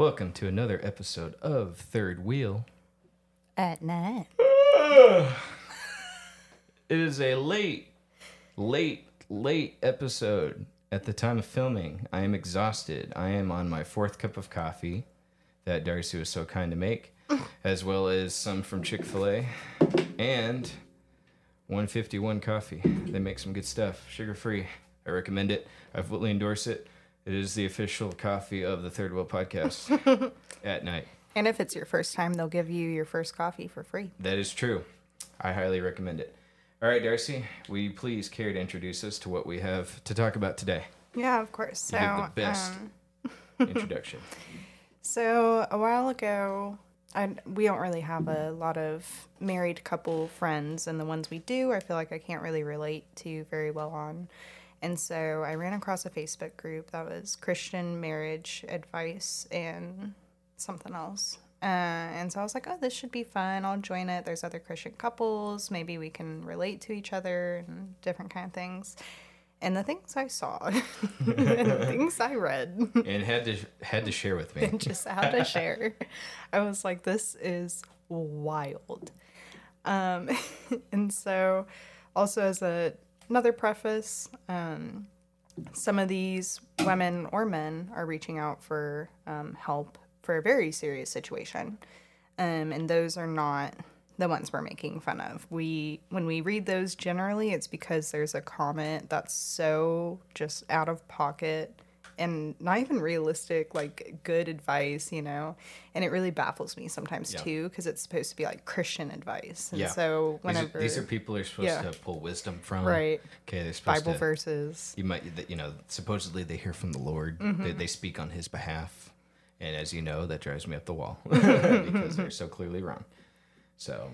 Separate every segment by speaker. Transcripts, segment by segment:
Speaker 1: Welcome to another episode of Third Wheel.
Speaker 2: At night.
Speaker 1: It is a late, late, late episode at the time of filming. I am exhausted. I am on my fourth cup of coffee that Darci was so kind to make, as well as some from Chick fil A and 151 coffee. They make some good stuff, sugar free. I recommend it. I fully endorse it. It is the official coffee of the Third Wheel podcast at night.
Speaker 2: And if it's your first time, they'll give you your first coffee for free.
Speaker 1: That is true. I highly recommend it. All right, Darci, will you please care to introduce us to what we have to talk about today?
Speaker 2: Yeah, of course. So,
Speaker 1: the best
Speaker 2: um,
Speaker 1: introduction.
Speaker 2: so a while ago, I, we don't really have a lot of married couple friends, and the ones we do, I feel like I can't really relate to very well on. And so I ran across a Facebook group that was Christian marriage advice and something else. Uh, and so I was like, oh, this should be fun. I'll join it. There's other Christian couples. Maybe we can relate to each other and different kind of things. And the things I saw and the things I read
Speaker 1: and had to had to share with me.
Speaker 2: and just how to share. I was like, this is wild. Um, and so, also as a, another preface, um, some of these women or men are reaching out for um, help for a very serious situation, um, and those are not the ones we're making fun of. We when we read those generally, it's because there's a comment that's so just out of pocket and not even realistic, like good advice, you know. And it really baffles me sometimes
Speaker 1: Yeah.
Speaker 2: too, because it's supposed to be like Christian advice, and
Speaker 1: Yeah.
Speaker 2: so
Speaker 1: These are,
Speaker 2: whenever
Speaker 1: these are people you're supposed
Speaker 2: Yeah.
Speaker 1: to pull wisdom from.
Speaker 2: right
Speaker 1: Okay, they're supposed
Speaker 2: Bible
Speaker 1: to.
Speaker 2: verses.
Speaker 1: You might, you know, supposedly they hear from the Lord.
Speaker 2: Mm-hmm.
Speaker 1: They, they speak on His behalf, and as you know, that drives me up the wall because they're so clearly wrong. So,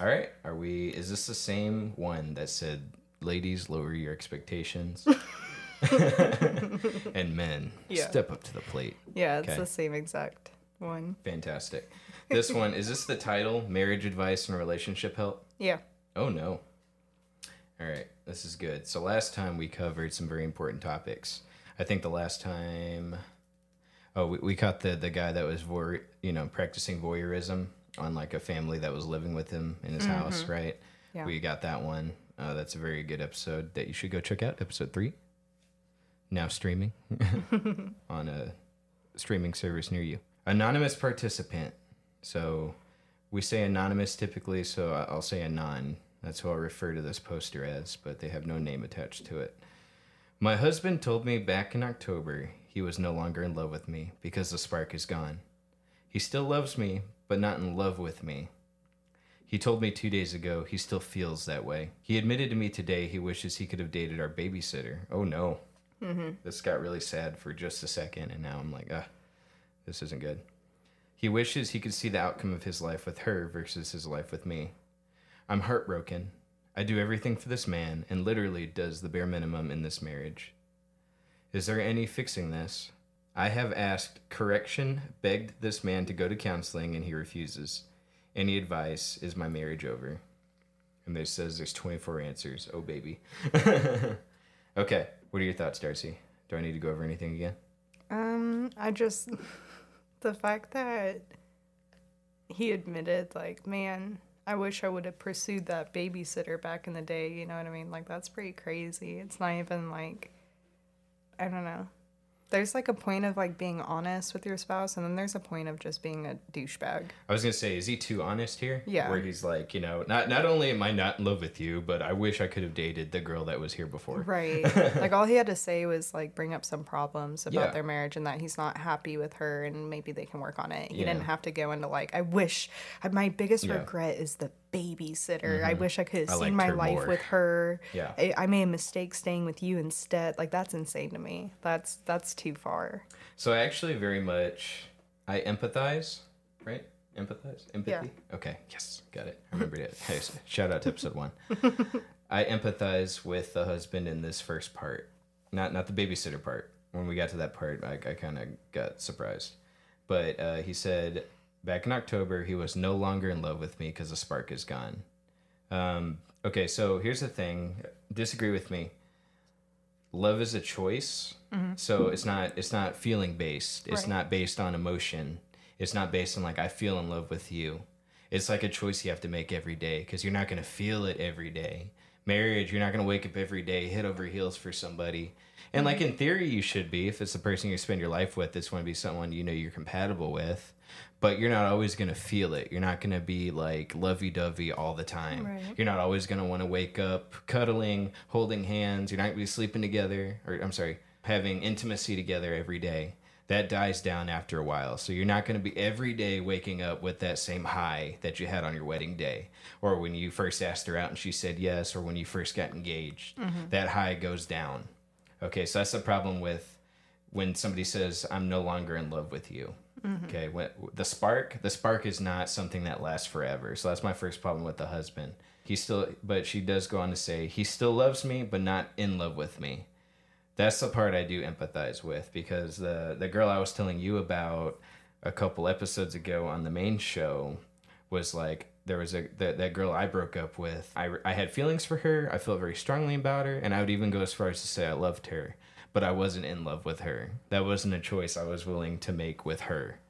Speaker 1: all right, are we? Is this the same one that said, "Ladies, lower your expectations," and men,
Speaker 2: Yeah.
Speaker 1: step up to the plate?
Speaker 2: Yeah, it's
Speaker 1: Okay.
Speaker 2: the same exact one.
Speaker 1: Fantastic. This one is this the title? Marriage advice and relationship help.
Speaker 2: Yeah.
Speaker 1: Oh no. All right, this is good. So last time we covered some very important topics. I think the last time, oh, we, we caught the the guy that was you know, practicing voyeurism on like a family that was living with him in his house, right?
Speaker 2: Yeah.
Speaker 1: We got that one. Uh, that's a very good episode that you should go check out. Episode three. Now streaming on a streaming service near you. Anonymous participant. So we say anonymous typically, so I'll say anon. That's who I'll refer to this poster as, but they have no name attached to it. My husband told me back in October he was no longer in love with me because the spark is gone. He still loves me, but not in love with me. He told me two days ago he still feels that way. He admitted to me today he wishes he could have dated our babysitter. Oh no. This got really sad for just a second, and now I'm like, ah, this isn't good. He wishes he could see the outcome of his life with her versus his life with me. I'm heartbroken. I do everything for this man and literally does the bare minimum in this marriage. Is there any fixing this? I have asked correction, begged this man to go to counseling, and he refuses. Any advice? Is my marriage over? And they says there's 24 answers. Oh, baby. okay, what are your thoughts, Darci? Do I need to go over anything again?
Speaker 2: Um, I just the fact that he admitted, like, man, I wish I would have pursued that babysitter back in the day. You know what I mean? Like, that's pretty crazy. It's not even like, I don't know. There's like a point of like being honest with your spouse, and then there's a point of just being a douchebag.
Speaker 1: I was gonna say, is he too honest here?
Speaker 2: Yeah.
Speaker 1: Where he's like, you know, not not only am I not in love with you, but I wish I could have dated the girl that was here before.
Speaker 2: Right. like all he had to say was like bring up some problems about
Speaker 1: Yeah.
Speaker 2: their marriage and that he's not happy with her and maybe they can work on it. He
Speaker 1: Yeah.
Speaker 2: didn't have to go into like I wish my biggest
Speaker 1: Yeah.
Speaker 2: Regret is the babysitter. I wish I could have
Speaker 1: I
Speaker 2: seen my life
Speaker 1: more."
Speaker 2: with her.
Speaker 1: Yeah.
Speaker 2: I, I made a mistake staying with you instead. Like that's insane to me. That's that's too far.
Speaker 1: So I actually very much I empathize, right? Empathize, empathy. Okay, yes, got it. I remembered it. Hey, shout out to episode one. I empathize with the husband in this first part, not not the babysitter part. When we got to that part, I, I kind of got surprised. But uh, he said back in October he was no longer in love with me because the spark is gone. Um, okay, so here's the thing. Disagree with me. love is a choice. So it's not it's not feeling based. It's
Speaker 2: Right.
Speaker 1: not based on emotion. It's not based on like I feel in love with you. It's like a choice you have to make every day because you're not going to feel it every day. Marriage, you're not going to wake up every day head over heels for somebody. And like in theory, you should be if it's the person you spend your life with. It's going to be someone you know you're compatible with, but you're not always going to feel it. You're not going to be like lovey dovey all the time.
Speaker 2: Right.
Speaker 1: You're not always going to want to wake up cuddling, holding hands. You're not going to be sleeping together, or I'm sorry, having intimacy together every day. That dies down after a while. So you're not going to be every day waking up with that same high that you had on your wedding day, or when you first asked her out and she said yes, or when you first got engaged. Mm-hmm. That high goes down. Okay, so that's the problem with when somebody says, "I'm no longer in love with you." Mm-hmm. Okay, when, the spark, the spark is not something that lasts forever. So that's my first problem with the husband. He still, but she does go on to say he still loves me, but not in love with me. That's the part I do empathize with because the the girl I was telling you about a couple episodes ago on the main show was like there was a that, that girl I broke up with. I, I had feelings for her. I felt very strongly about her, and I would even go as far as to say I loved her, but I wasn't in love with her. That wasn't a choice I was willing to make with her,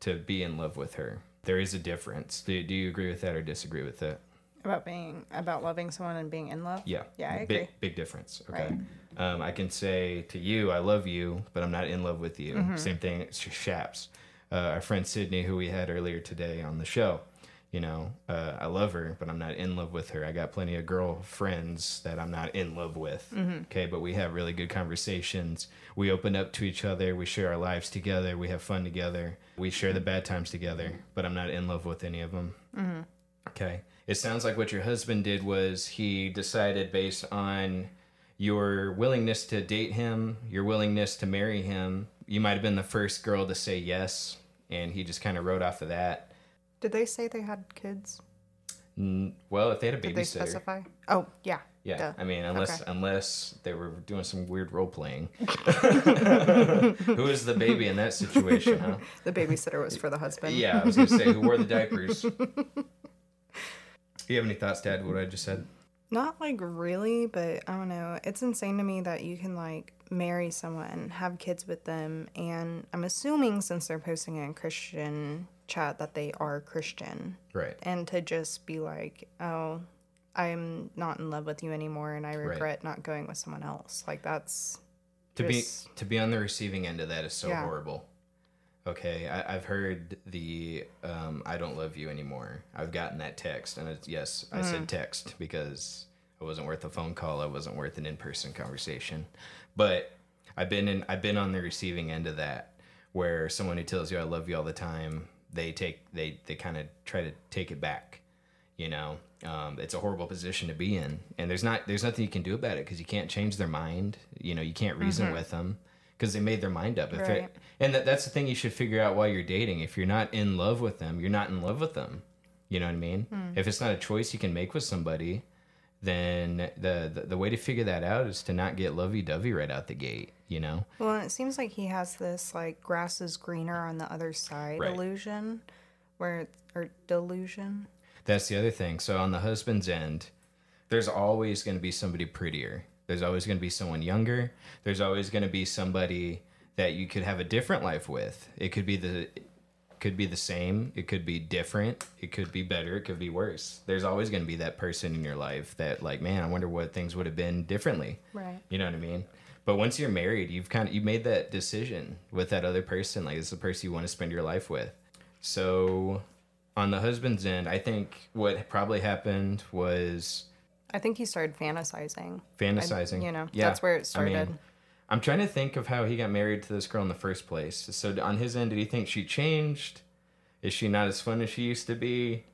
Speaker 1: to be in love with her. There is a difference. Do, do you agree with that or disagree with that?
Speaker 2: About being about loving someone and being in love.
Speaker 1: Yeah.
Speaker 2: Yeah, I
Speaker 1: big,
Speaker 2: agree.
Speaker 1: Big difference. Okay. Um, I can say to you, I love you, but I'm not in love with you.
Speaker 2: Mm-hmm.
Speaker 1: Same thing, it's Shaps. Uh, our friend Sydney, who we had earlier today on the show, you know, uh, I love her, but I'm not in love with her. I got plenty of girlfriends that I'm not in love with.
Speaker 2: Mm-hmm.
Speaker 1: Okay. But we have really good conversations. We open up to each other. We share our lives together. We have fun together. We share the bad times together, but I'm not in love with any of them. Okay. It sounds like what your husband did was he decided based on your willingness to date him, your willingness to marry him. You might have been the first girl to say yes, and he just kind of wrote off of that.
Speaker 2: Did they say they had kids?
Speaker 1: N- Well, if they had a
Speaker 2: Did they
Speaker 1: babysitter,
Speaker 2: specify? Oh, yeah.
Speaker 1: yeah.
Speaker 2: Duh.
Speaker 1: I mean, unless
Speaker 2: Okay.
Speaker 1: unless they were doing some weird role playing. Who is the baby in that situation? Huh?
Speaker 2: The babysitter was for the husband.
Speaker 1: Yeah, I was gonna say who wore the diapers. Do you have any thoughts, Dad? What I just said?
Speaker 2: Not like really, but I don't know. It's insane to me that you can like marry someone, have kids with them, and I'm assuming since they're posting in Christian chat that they are Christian.
Speaker 1: Right.
Speaker 2: And to just be like, oh, I'm not in love with you anymore and I regret not going with someone else. Like that's
Speaker 1: to be to be on the receiving end of that is so
Speaker 2: Yeah.
Speaker 1: horrible okay I, i've heard the um, i don't love you anymore i've gotten that text and it's yes i
Speaker 2: Mm.
Speaker 1: said text because it wasn't worth a phone call it wasn't worth an in-person conversation but i've been in i've been on the receiving end of that where someone who tells you i love you all the time they take they they kind of try to take it back you know um, it's a horrible position to be in and there's not there's nothing you can do about it because you can't change their mind you know you can't reason with them because they made their mind up if
Speaker 2: Mm-hmm. Right.
Speaker 1: it, and that, that's the thing you should figure out while you're dating if you're not in love with them you're not in love with them you know what i mean
Speaker 2: Hmm.
Speaker 1: if it's not a choice you can make with somebody then the, the the way to figure that out is to not get lovey-dovey right out the gate you know
Speaker 2: well, it seems like he has this like grass is greener on the other side
Speaker 1: Right.
Speaker 2: illusion, where or delusion.
Speaker 1: That's the other thing. So on the husband's end, there's always going to be somebody prettier. There's always going to be someone younger. There's always going to be somebody that you could have a different life with. It could be the could be the same, it could be different, it could be better, it could be worse. There's always going to be that person in your life that like, man, I wonder what things would have been differently.
Speaker 2: Right.
Speaker 1: You know what I mean? But once you're married, you've kind of you made that decision with that other person. Like, it's the person you want to spend your life with. So, on the husband's end, I think what probably happened was
Speaker 2: I think he started fantasizing.
Speaker 1: fantasizing.
Speaker 2: you know,
Speaker 1: Yeah,
Speaker 2: that's where it
Speaker 1: I
Speaker 2: started.
Speaker 1: mean, I'm trying to think of how he got married to this girl in the first place. So, on his end, did he think she changed? Is she not as fun as she used to be?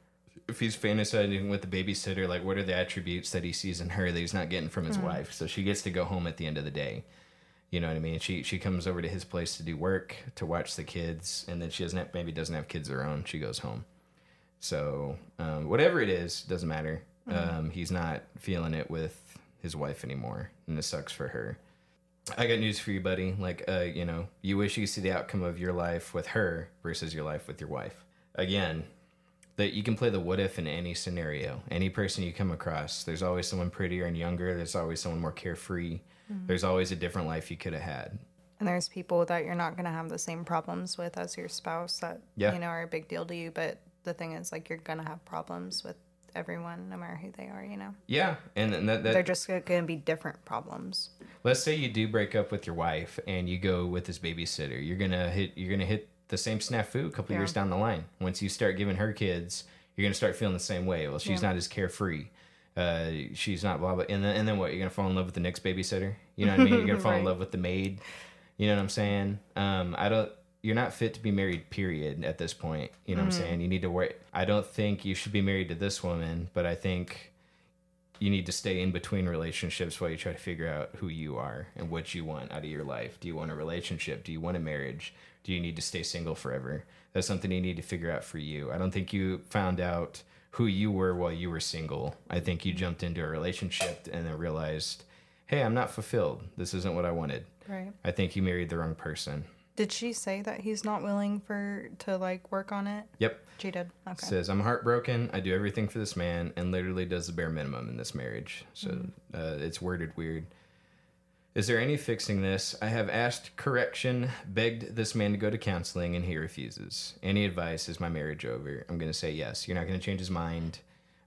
Speaker 1: If he's fantasizing with the babysitter, like what are the attributes that he sees in her that he's not getting from his wife? So she gets to go home at the end of the day. You know what I mean? She she comes over to his place to do work, to watch the kids, and then she doesn't have, maybe doesn't have kids of her own. She goes home. So um, whatever it is, doesn't matter. Um, he's not feeling it with his wife anymore, and this sucks for her. I got news for you, buddy. Like, uh, you know, you wish you could see the outcome of your life with her versus your life with your wife. Again, that you can play the what if in any scenario. Any person you come across, there's always someone prettier and younger. There's always someone more carefree. There's always a different life you could have had.
Speaker 2: And there's people that you're not going to have the same problems with as your spouse that,
Speaker 1: Yeah.
Speaker 2: you know, are a big deal to you. But the thing is, like, you're going to have problems with everyone, no matter who they are, you know?
Speaker 1: Yeah, and, and that, that
Speaker 2: They're just going to be different problems.
Speaker 1: let's say you do break up with your wife and you go with this babysitter. You're gonna hit you're gonna hit the same snafu a couple
Speaker 2: Yeah.
Speaker 1: years down the line. Once you start giving her kids you're gonna start feeling the same way. Well she's
Speaker 2: Yeah.
Speaker 1: not as carefree. Uh, she's not blah blah and then, and then what? You're gonna fall in love with the next babysitter? You know what i mean? You're gonna fall in love with the maid? You know what i'm saying? Um, i don't you're not fit to be married period at this point you know what i'm mm-hmm. saying you need to wait i don't think you should be married to this woman but i think you need to stay in between relationships while you try to figure out who you are and what you want out of your life. Do you want a relationship? Do you want a marriage? Do you need to stay single forever? That's something you need to figure out for you. I don't think you found out who you were while you were single. I think you jumped into a relationship and then realized, hey, I'm not fulfilled. This isn't what I wanted.
Speaker 2: Right.
Speaker 1: I think you married the wrong person.
Speaker 2: Did she say that he's not willing for to like work on it?
Speaker 1: Yep.
Speaker 2: She did. Okay.
Speaker 1: says i'm heartbroken. I do everything for this man and literally does the bare minimum in this marriage. So uh, it's worded weird. Is there any fixing this? I have asked correction begged this man to go to counseling and he refuses. Any advice? Is my marriage over? I'm going to say yes. You're not going to change his mind.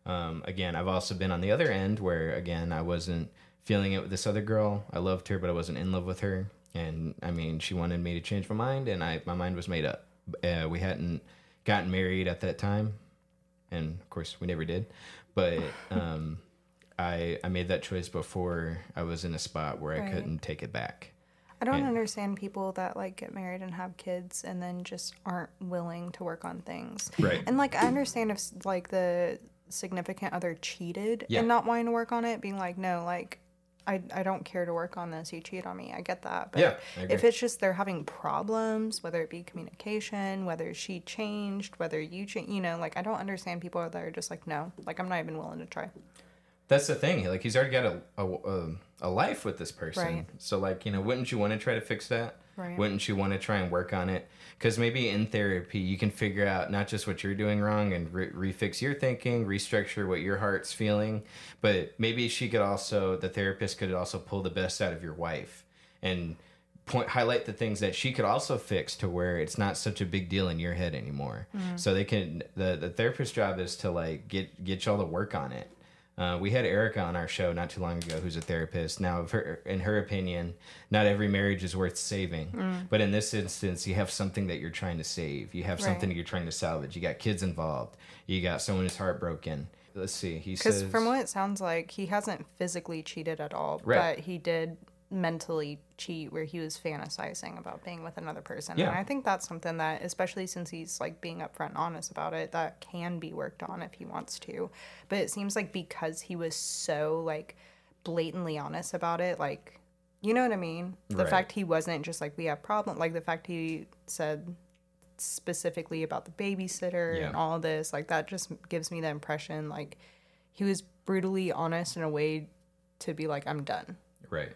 Speaker 1: Um, again i've also been on the other end where again i wasn't feeling it with this other girl. I loved her but i wasn't in love with her and i mean she wanted me to change my mind and i my mind was made up uh, we hadn't gotten married at that time and of course we never did but um, I, I made that choice before i was in a spot where i couldn't take it back
Speaker 2: I don't
Speaker 1: Yeah.
Speaker 2: understand people that like get married and have kids and then just aren't willing to work on things.
Speaker 1: Right.
Speaker 2: And like I understand if like the significant other cheated
Speaker 1: Yeah.
Speaker 2: and not wanting to work on it, being like, no, like I, I don't care to work on this. You cheat on me. I get that. But
Speaker 1: Yeah,
Speaker 2: if it's just they're having problems, whether it be communication, whether she changed, whether you change, you know, like I don't understand people that are just like, no, like I'm not even willing to try.
Speaker 1: that's the thing like he's already got a, a, a, a life with this person
Speaker 2: Right.
Speaker 1: so like you know wouldn't you want to try to fix that
Speaker 2: Right.
Speaker 1: wouldn't you want to try and work on it because maybe in therapy you can figure out not just what you're doing wrong and re- refix your thinking restructure what your heart's feeling but maybe she could also the therapist could also pull the best out of your wife and point highlight the things that she could also fix to where it's not such a big deal in your head anymore. Mm-hmm. So they can the, the therapist's job is to like get get y'all to work on it uh, we had Erica on our show not too long ago, who's a therapist. Now, of her, in her opinion, not every marriage is worth saving. But in this instance, you have something that you're trying to save. You have something
Speaker 2: Right.
Speaker 1: you're trying to salvage. You got kids involved. You got someone who's heartbroken. Let's see. He
Speaker 2: Because
Speaker 1: says,
Speaker 2: from what it sounds like, he hasn't physically cheated at all,
Speaker 1: Right.
Speaker 2: but he did mentally cheat where he was fantasizing about being with another person.
Speaker 1: Yeah.
Speaker 2: And I think that's something that, especially since he's like being upfront and honest about it, that can be worked on if he wants to. But it seems like because he was so like blatantly honest about it, like, you know what I mean? The
Speaker 1: Right.
Speaker 2: fact he wasn't just like, we have problem, like the fact he said specifically about the babysitter
Speaker 1: Yeah.
Speaker 2: and all this, like that just gives me the impression like he was brutally honest in a way to be like, I'm done.
Speaker 1: Right.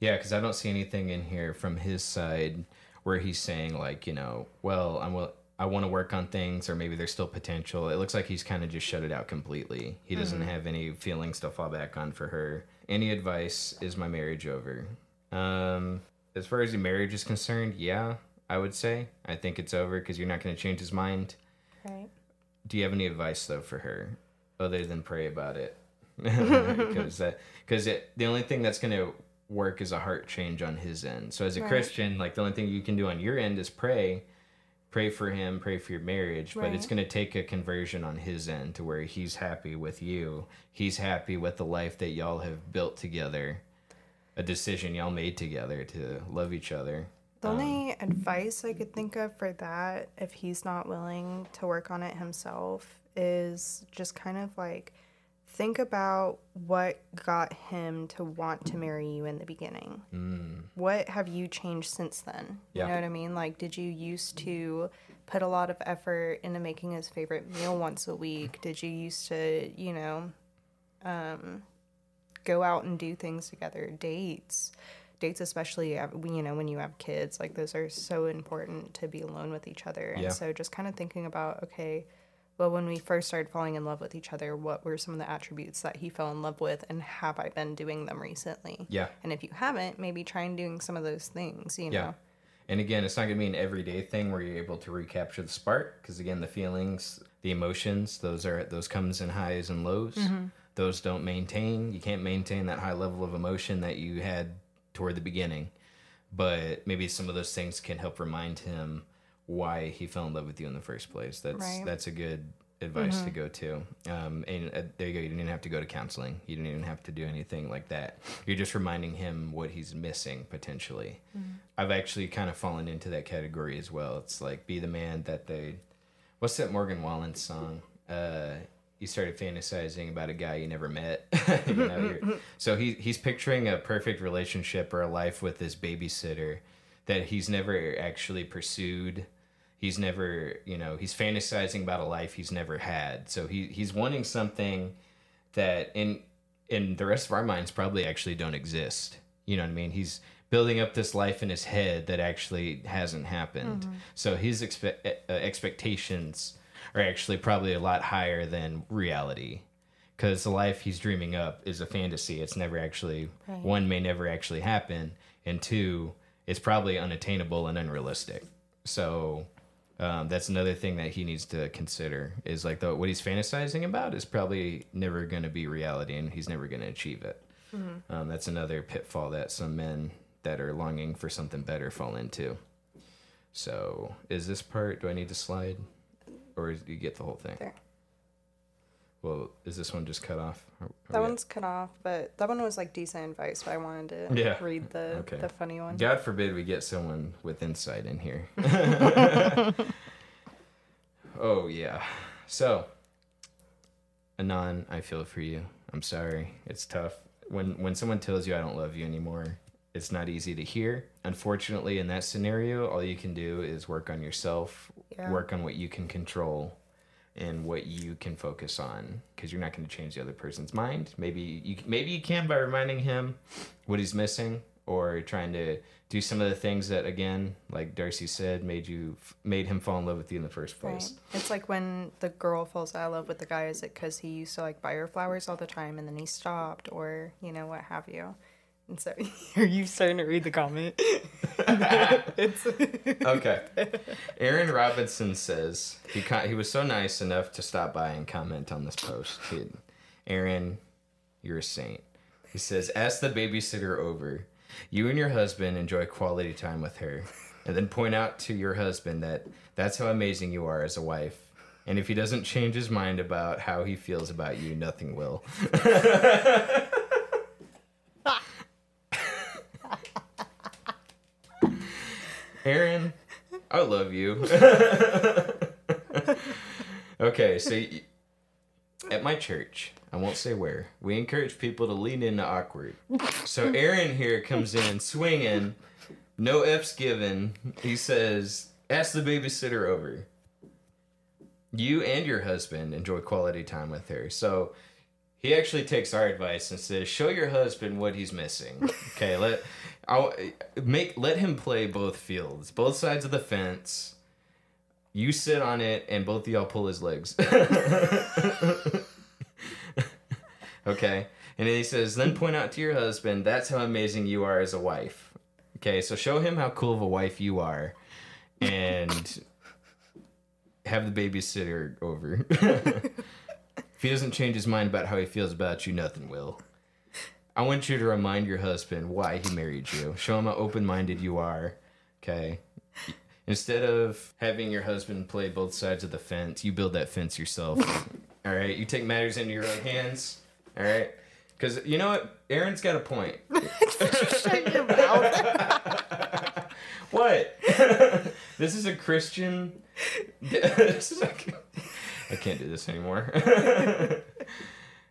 Speaker 1: Yeah, because I don't see anything in here from his side where he's saying like, you know, well, I'm will I want to work on things, or maybe there's still potential. It looks like he's kind of just shut it out completely. He doesn't have any feelings to fall back on for her. Any advice? Is my marriage over? Um, as far as your marriage is concerned, yeah, I would say I think it's over because you're not going to change his mind.
Speaker 2: Right.
Speaker 1: Do you have any advice though for her, other than pray about it? Because that because the only thing that's gonna work is a heart change on his end. So as a
Speaker 2: Right.
Speaker 1: Christian, like the only thing you can do on your end is pray, pray for him, pray for your marriage. But it's gonna take a conversion on his end to where he's happy with you. He's happy with the life that y'all have built together, a decision y'all made together to love each other.
Speaker 2: The
Speaker 1: Um,
Speaker 2: only advice I could think of for that, if he's not willing to work on it himself, is just kind of like think about what got him to want to marry you in the beginning. What have you changed since then?
Speaker 1: Yeah.
Speaker 2: You know what I mean? Like, did you used to put a lot of effort into making his favorite meal once a week? Did you used to, you know, um, go out and do things together, dates? dates especially you know when you have kids like those are so important to be alone with each other and
Speaker 1: Yeah.
Speaker 2: so just kind of thinking about okay well, when we first started falling in love with each other, what were some of the attributes that he fell in love with, and have I been doing them recently?
Speaker 1: Yeah.
Speaker 2: And if you haven't, maybe try and doing some of those things, you know?
Speaker 1: Yeah. And again, it's not going to be an everyday thing where you're able to recapture the spark because again, the feelings, the emotions, those are those comes in highs and lows. Mm-hmm. Those don't maintain. You can't maintain that high level of emotion that you had toward the beginning. But maybe some of those things can help remind him why he fell in love with you in the first place. That's
Speaker 2: Right.
Speaker 1: that's a good advice to go to. Um, and uh, there you go. You didn't have to go to counseling. You didn't even have to do anything like that. You're just reminding him what he's missing potentially. I've actually kind of fallen into that category as well. It's like be the man that they. What's that Morgan Wallen song? Uh, you started fantasizing about a guy you never met. you know, so he he's picturing a perfect relationship or a life with this babysitter that he's never actually pursued. He's never, you know, he's fantasizing about a life he's never had. So he he's wanting something that in in the rest of our minds probably actually don't exist. You know what I mean? He's building up this life in his head that actually hasn't happened. So his expe- uh, expectations are actually probably a lot higher than reality. Because the life he's dreaming up is a fantasy. It's never actually,
Speaker 2: Right.
Speaker 1: one, may never actually happen. And two, it's probably unattainable and unrealistic. So um, that's another thing that he needs to consider is like the, what he's fantasizing about is probably never going to be reality and he's never going to achieve it. Um, that's another pitfall that some men that are longing for something better fall into. So is this part, do I need to slide or do you get the whole thing? Well, is this one just cut off? Are-
Speaker 2: That one's cut off, but that one was like decent advice, but I wanted to
Speaker 1: Yeah.
Speaker 2: read the,
Speaker 1: Okay.
Speaker 2: the funny one.
Speaker 1: God forbid we get someone with insight in here. oh yeah. So, Anon, I feel for you. I'm sorry. It's tough when when someone tells you I don't love you anymore. It's not easy to hear. Unfortunately, in that scenario, all you can do is work on yourself,
Speaker 2: Yeah.
Speaker 1: work on what you can control and what you can focus on because you're not going to change the other person's mind. Maybe you maybe you can by reminding him what he's missing or trying to do some of the things that again, like Darci said, made you made him fall in love with you in the first
Speaker 2: Right.
Speaker 1: place.
Speaker 2: It's like when the girl falls out of love with the guy, is it because he used to like buy her flowers all the time and then he stopped or, you know, what have you? So, are you starting to read the comment?
Speaker 1: Okay. Aaron Robinson says he con- he was so nice enough to stop by and comment on this post. He, Aaron, you're a saint. He says, "Ask the babysitter over. You and your husband enjoy quality time with her, and then point out to your husband that that's how amazing you are as a wife." And if he doesn't change his mind about how he feels about you, nothing will. Aaron, I love you. okay, so at my church, I won't say where, we encourage people to lean into awkward. So Aaron here comes in swinging, no F's given. He says, Ask the babysitter over. You and your husband enjoy quality time with her. So he actually takes our advice and says, "Show your husband what he's missing." Okay, let I'll eh, make let him play both fields, both sides of the fence. You sit on it, and both of y'all pull his legs. okay, and he says, "Then point out to your husband that's how amazing you are as a wife." Okay, so show him how cool of a wife you are, and have the babysitter over. If he doesn't change his mind about how he feels about you, nothing will. I want you to remind your husband why he married you. Show him how open minded you are. Okay. Instead of having your husband play both sides of the fence, you build that fence yourself. All right. You take matters into your own hands. All right. Because you know what? Aaron's got a point.
Speaker 2: shut your mouth.
Speaker 1: What? this is a Christian. this is a... I can't do this anymore.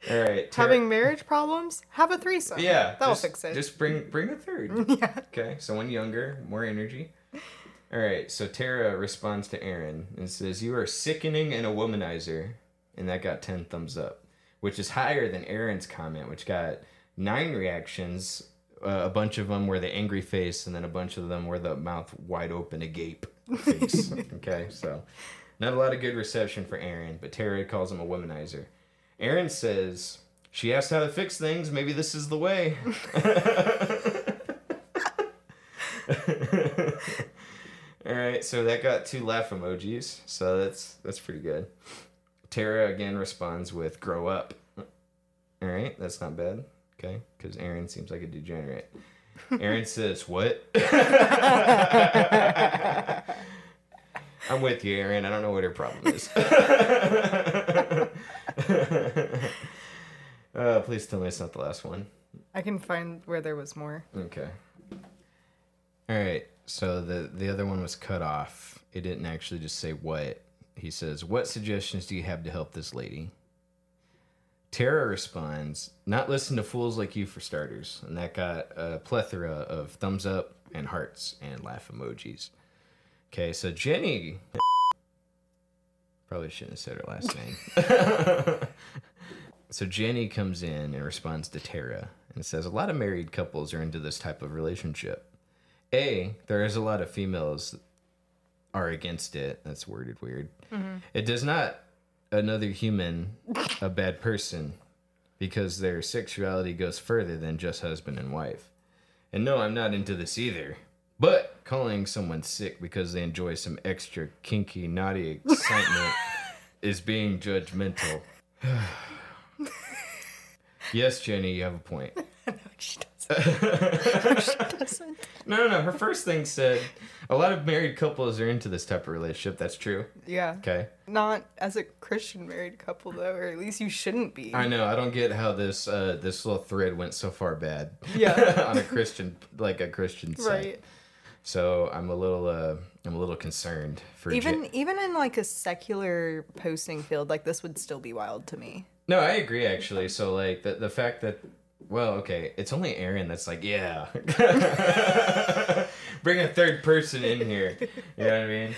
Speaker 1: All right. Tara-
Speaker 2: Having marriage problems? Have a threesome.
Speaker 1: Yeah,
Speaker 2: that'll
Speaker 1: just,
Speaker 2: fix it.
Speaker 1: Just bring bring a third.
Speaker 2: yeah.
Speaker 1: Okay, someone younger, more energy. All right, so Tara responds to Aaron and says, "You are sickening and a womanizer," and that got ten thumbs up, which is higher than Aaron's comment, which got nine reactions. Uh, a bunch of them were the angry face, and then a bunch of them were the mouth wide open agape face. okay, so Not a lot of good reception for Aaron, but Tara calls him a womanizer. Aaron says, She asked how to fix things. Maybe this is the way. All right, so that got two laugh emojis. So that's that's pretty good. Tara again responds with "grow up." All right, that's not bad. Okay, because Aaron seems like a degenerate. Aaron says, "What?" I'm with you, Aaron. I don't know what her problem is. uh, please tell me it's not the last one.
Speaker 2: I can find where there was more.
Speaker 1: Okay. All right. So the the other one was cut off. It didn't actually just say what. He says, "What suggestions do you have to help this lady?" Tara responds, "Not listen to fools like you for starters." And that got a plethora of thumbs up and hearts and laugh emojis. Okay, so Jenny probably shouldn't have said her last name. so Jenny comes in and responds to Tara and says, "A lot of married couples are into this type of relationship." A, there is a lot of females are against it. That's worded weird. Mm-hmm. It does not another human a bad person because their sexuality goes further than just husband and wife. And no, I'm not into this either. But calling someone sick because they enjoy some extra kinky, naughty excitement is being judgmental. yes, Jenny, you have a point.
Speaker 2: she doesn't. she doesn't.
Speaker 1: No, no, no. Her first thing said a lot of married couples are into this type of relationship. That's true.
Speaker 2: Yeah.
Speaker 1: Okay.
Speaker 2: Not as a Christian married couple though, or at least you shouldn't be.
Speaker 1: I know. I don't get how this uh, this little thread went so far bad.
Speaker 2: Yeah.
Speaker 1: on a Christian, like a Christian site.
Speaker 2: right.
Speaker 1: So I'm a little, uh, I'm a little concerned for
Speaker 2: Even even in like a secular posting field, like this would still be wild to me.
Speaker 1: No, I agree actually. So like the the fact that well, okay, it's only Aaron that's like, yeah. Bring a third person in here. You know what I mean?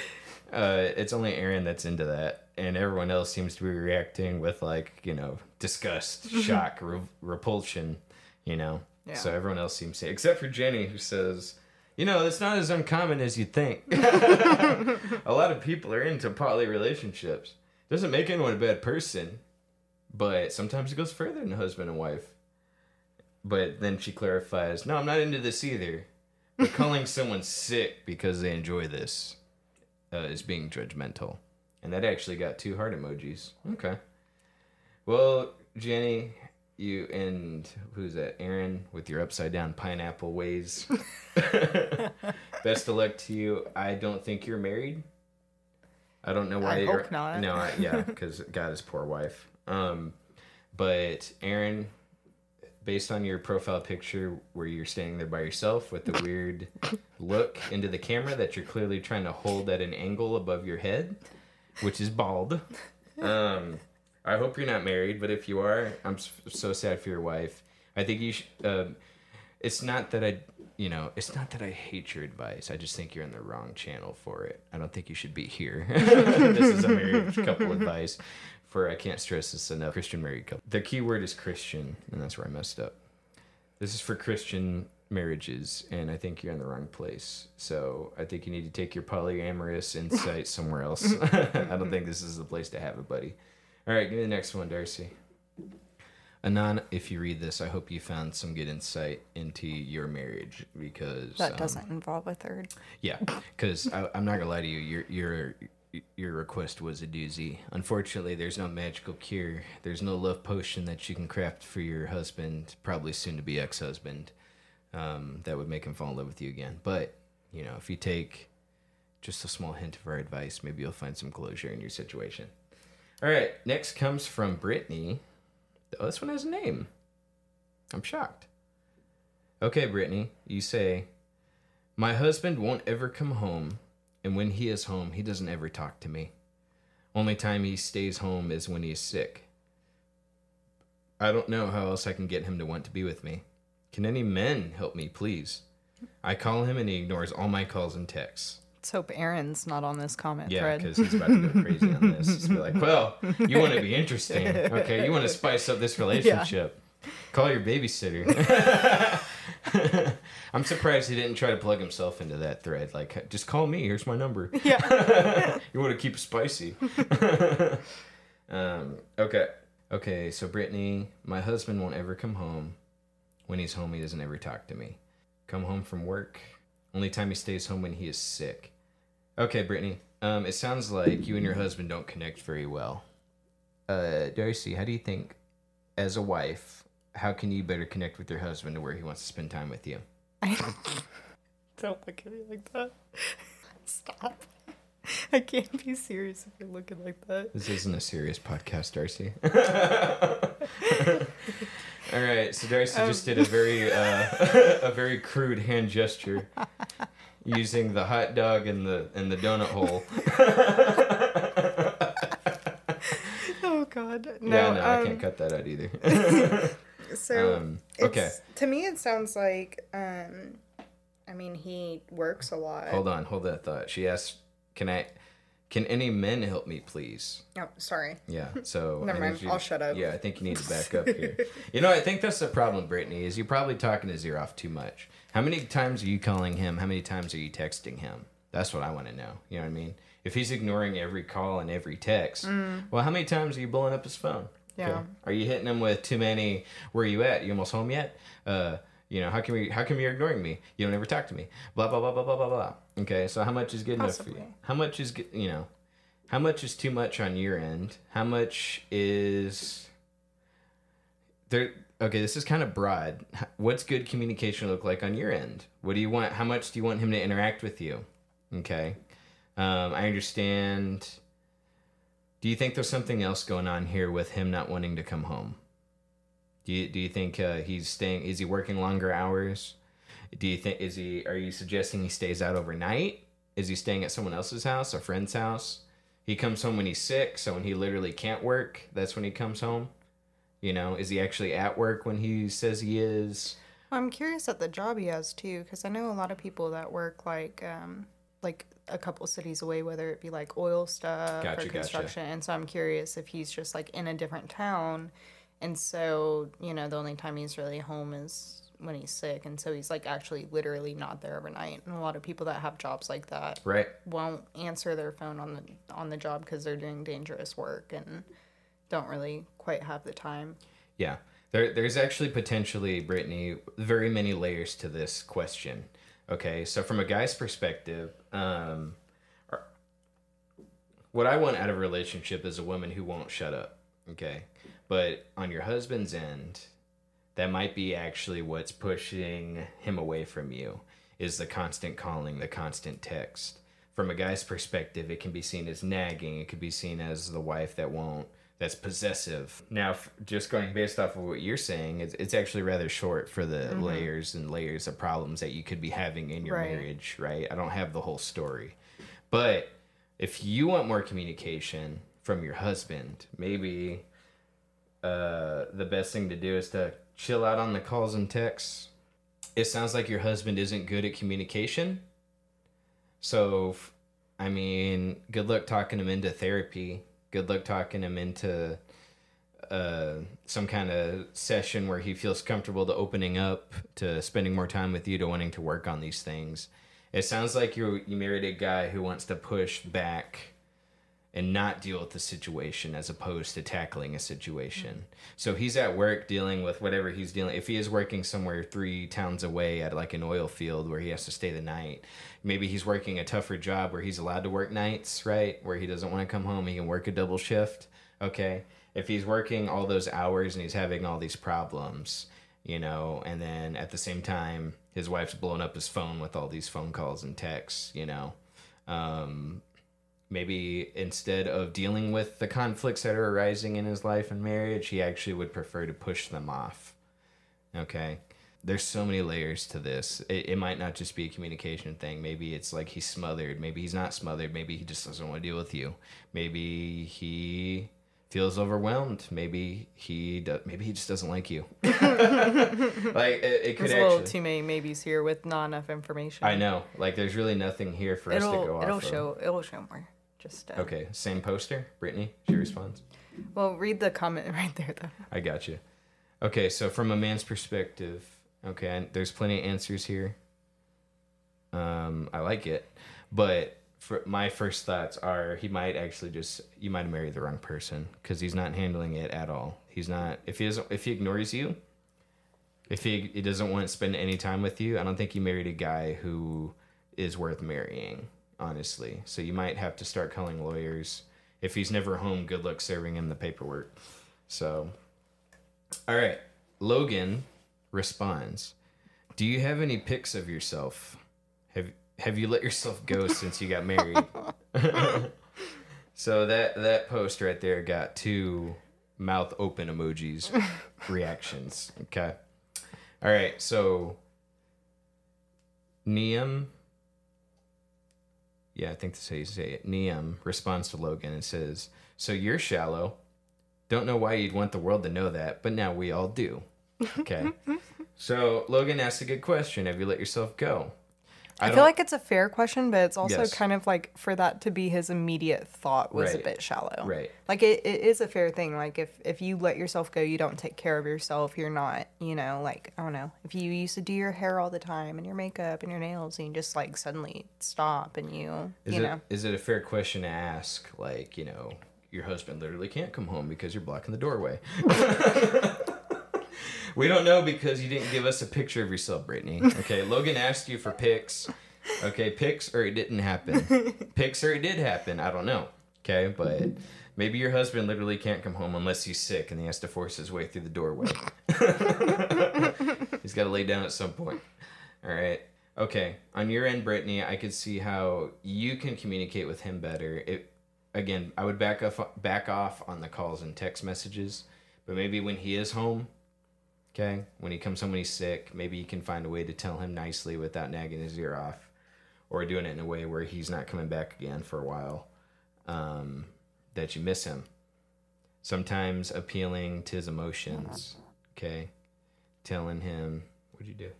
Speaker 1: Uh, it's only Aaron that's into that, and everyone else seems to be reacting with like, you know, disgust, shock, re- repulsion. You know,
Speaker 2: Yeah.
Speaker 1: so everyone else seems to, except for Jenny, who says, you know, it's not as uncommon as you'd think. a lot of people are into poly relationships. Doesn't make anyone a bad person, but sometimes it goes further than husband and wife. But then she clarifies, no, I'm not into this either. But calling someone sick because they enjoy this uh, is being judgmental. And that actually got two heart emojis. Okay. Well, Jenny, you and who's that? Aaron with your upside down pineapple ways. Best of luck to you. I don't think you're married. I don't know why
Speaker 2: I
Speaker 1: you're
Speaker 2: hope not.
Speaker 1: No, I, yeah, because God is poor wife. Um, but Aaron, based on your profile picture where you're standing there by yourself with the weird look into the camera that you're clearly trying to hold at an angle above your head, which is bald. Um, I hope you're not married, but if you are, I'm so sad for your wife. I think you should. Um, it's not that I, you know, it's not that I hate your advice. I just think you're in the wrong channel for it. I don't think you should be here. this is a married couple advice for I can't stress this enough. Christian married couple. The key word is Christian, and that's where I messed up. This is for Christian marriages, and I think you're in the wrong place. So I think you need to take your polyamorous insight somewhere else. I don't think this is the place to have it, buddy. All right, give me the next one, Darci. Anon, if you read this, I hope you found some good insight into your marriage because
Speaker 2: That
Speaker 1: um,
Speaker 2: doesn't involve a third.
Speaker 1: yeah, because I'm not gonna lie to you. Your your your request was a doozy. Unfortunately, there's no magical cure. There's no love potion that you can craft for your husband, probably soon to be ex-husband. Um, that would make him fall in love with you again. But you know, if you take just a small hint of our advice, maybe you'll find some closure in your situation. All right, next comes from Brittany. Oh, this one has a name. I'm shocked. Okay, Brittany, you say, My husband won't ever come home, and when he is home, he doesn't ever talk to me. Only time he stays home is when he is sick. I don't know how else I can get him to want to be with me. Can any men help me, please? I call him and he ignores all my calls and texts.
Speaker 2: Let's hope Aaron's not on this comment
Speaker 1: Yeah,
Speaker 2: thread.
Speaker 1: because he's about to go crazy on this. He's be like, well, you want to be interesting. Okay, you want to spice up this relationship. Call your babysitter. I'm surprised he didn't try to plug himself into that thread. Like, just call me. Here's my number.
Speaker 2: Yeah.
Speaker 1: you want to keep it spicy. um, okay. Okay, so Brittany, my husband won't ever come home. When he's home, he doesn't ever talk to me. Come home from work. Only time he stays home when he is sick. Okay, Brittany. Um, it sounds like you and your husband don't connect very well. Uh, Darci, how do you think, as a wife, how can you better connect with your husband to where he wants to spend time with you?
Speaker 2: Don't look at me like that. Stop. I can't be serious if you're looking like that.
Speaker 1: This isn't a serious podcast, Darci. All right, so Darci just did a very uh, a very crude hand gesture using the hot dog and the and the donut hole.
Speaker 2: Oh God. No.
Speaker 1: yeah, no, I
Speaker 2: um,
Speaker 1: can't cut that out either.
Speaker 2: So
Speaker 1: Um, okay.
Speaker 2: to me, it sounds like um, I mean, he works a lot.
Speaker 1: hold on, hold that thought. She asked, "Can I? Can any men help me, please?"
Speaker 2: Oh, sorry.
Speaker 1: Yeah. So
Speaker 2: Never
Speaker 1: I
Speaker 2: mind,
Speaker 1: need
Speaker 2: I'll shut up.
Speaker 1: Yeah, I think you need to back up here. You know, I think that's the problem, Brittany. Is you're probably talking his ear off too much. How many times are you calling him? How many times are you texting him? That's what I want to know. You know what I mean? If he's ignoring every call and every text, well, how many times are you blowing up his phone?
Speaker 2: Mm. Yeah.
Speaker 1: Are you hitting him with too many? Where are you at? You almost home yet? Uh, you know, how can we? How come you're ignoring me? You don't ever talk to me. Blah blah blah blah blah blah blah. Okay, so how much is good enough for you? How much is? You know, how much is too much on your end? How much is there? Okay, this is kind of broad. What's good communication look like on your end? What do you want? How much do you want him to interact with you? Okay, um, I understand. Do you think there's something else going on here with him not wanting to come home? Do you do you think uh, he's staying? Is he working longer hours? Do you think is he? Are you suggesting he stays out overnight? Is he staying at someone else's house, a friend's house? He comes home when he's sick, so when he literally can't work, that's when he comes home. You know, is he actually at work when he says he is?
Speaker 2: I'm curious at the job he has too, because I know a lot of people that work like um, like a couple cities away, whether it be like oil stuff
Speaker 1: Gotcha,
Speaker 2: or
Speaker 1: gotcha.
Speaker 2: construction. And so I'm curious if he's just like in a different town, and so you know the only time he's really home is when he's sick, and so he's like actually literally not there overnight. And a lot of people that have jobs like that
Speaker 1: Right.
Speaker 2: won't answer their phone on the on the job because they're doing dangerous work and don't really quite have the time.
Speaker 1: Yeah. There, there's actually potentially, Brittany, very many layers to this question. Okay, so from a guy's perspective, um, what I want out of a relationship is a woman who won't shut up. Okay, but on your husband's end, that might be actually what's pushing him away from you is the constant calling, the constant text. From a guy's perspective, it can be seen as nagging. It could be seen as the wife that won't, that's possessive. Now, just going based off of what you're saying, it's, it's actually rather short for the layers and layers of problems that you could be having in your
Speaker 2: Right.
Speaker 1: marriage, right? I don't have the whole story. But if you want more communication from your husband, maybe uh, the best thing to do is to chill out on the calls and texts. It sounds like your husband isn't good at communication. So, I mean, good luck talking him into therapy. Good luck talking him into uh, some kind of session where he feels comfortable to opening up, to spending more time with you, to wanting to work on these things. It sounds like you you married a guy who wants to push back and not deal with the situation as opposed to tackling a situation. So he's at work dealing with whatever he's dealing. If he is working somewhere three towns away at like an oil field where he has to stay the night, maybe he's working a tougher job where he's allowed to work nights, right? Where he doesn't want to come home, he can work a double shift. Okay. If he's working all those hours and he's having all these problems, you know, and then at the same time his wife's blowing up his phone with all these phone calls and texts, you know. Um, maybe instead of dealing with the conflicts that are arising in his life and marriage, he actually would prefer to push them off. Okay. There's so many layers to this. It, it might not just be a communication thing. Maybe it's like he's smothered. Maybe he's not smothered. Maybe he just doesn't want to deal with you. Maybe he feels overwhelmed. Maybe he do, maybe he just doesn't like you. like it, it could
Speaker 2: There's a little
Speaker 1: actually.
Speaker 2: too many maybes here with not enough information.
Speaker 1: I know. Like there's really nothing here for us to go
Speaker 2: It'll
Speaker 1: off
Speaker 2: it'll
Speaker 1: of.
Speaker 2: show it'll show more. Just uh,
Speaker 1: Okay, same poster. Brittany, she responds.
Speaker 2: Well, read the comment right there though.
Speaker 1: I got you. Okay, so from a man's perspective, okay, there's plenty of answers here. Um, I like it, but for my first thoughts are he might actually just you might have married the wrong person because he's not handling it at all. He's not if he doesn't if he ignores you, if he, he doesn't want to spend any time with you, I don't think you married a guy who is worth marrying. Honestly, so you might have to start calling lawyers. If he's never home, good luck serving him the paperwork. So, all right, Logan responds. Do you have any pics of yourself? Have have you let yourself go since you got married? so that that post right there got two mouth open emojis reactions. Okay. All right, so Niam Yeah, I think that's how you say it. Niam responds to Logan and says, "So you're shallow. Don't know why you'd want the world to know that, but now we all do." Okay. so Logan asks a good question. Have you let yourself go?
Speaker 2: I,
Speaker 1: don't-
Speaker 2: feel like it's a fair question, but it's also
Speaker 1: Yes.
Speaker 2: kind of like for that to be his immediate thought was
Speaker 1: Right.
Speaker 2: a bit shallow.
Speaker 1: Right.
Speaker 2: Like it, it is a fair thing. Like if if you let yourself go, you don't take care of yourself. You're not, you know, like I don't know. If you used to do your hair all the time and your makeup and your nails, and you just like suddenly stop and you,
Speaker 1: Is
Speaker 2: you
Speaker 1: it
Speaker 2: know,
Speaker 1: is it a fair question to ask? Like, you know, your husband literally can't come home because you're blocking the doorway. we don't know because you didn't give us a picture of yourself, Brittany. Okay, Logan asked you for pics. Okay, pics or it didn't happen. pics or it did happen. I don't know. Okay, but maybe your husband literally can't come home unless he's sick and he has to force his way through the doorway. he's got to lay down at some point. All right. Okay. On your end, Brittany, I could see how you can communicate with him better. It, again, I would back off back off on the calls and text messages, but maybe when he is home, okay, when he comes home when he's sick, maybe you can find a way to tell him nicely without nagging his ear off, or doing it in a way where he's not coming back again for a while. Um, that you miss him. Sometimes appealing to his emotions. Okay, telling him what'd you do.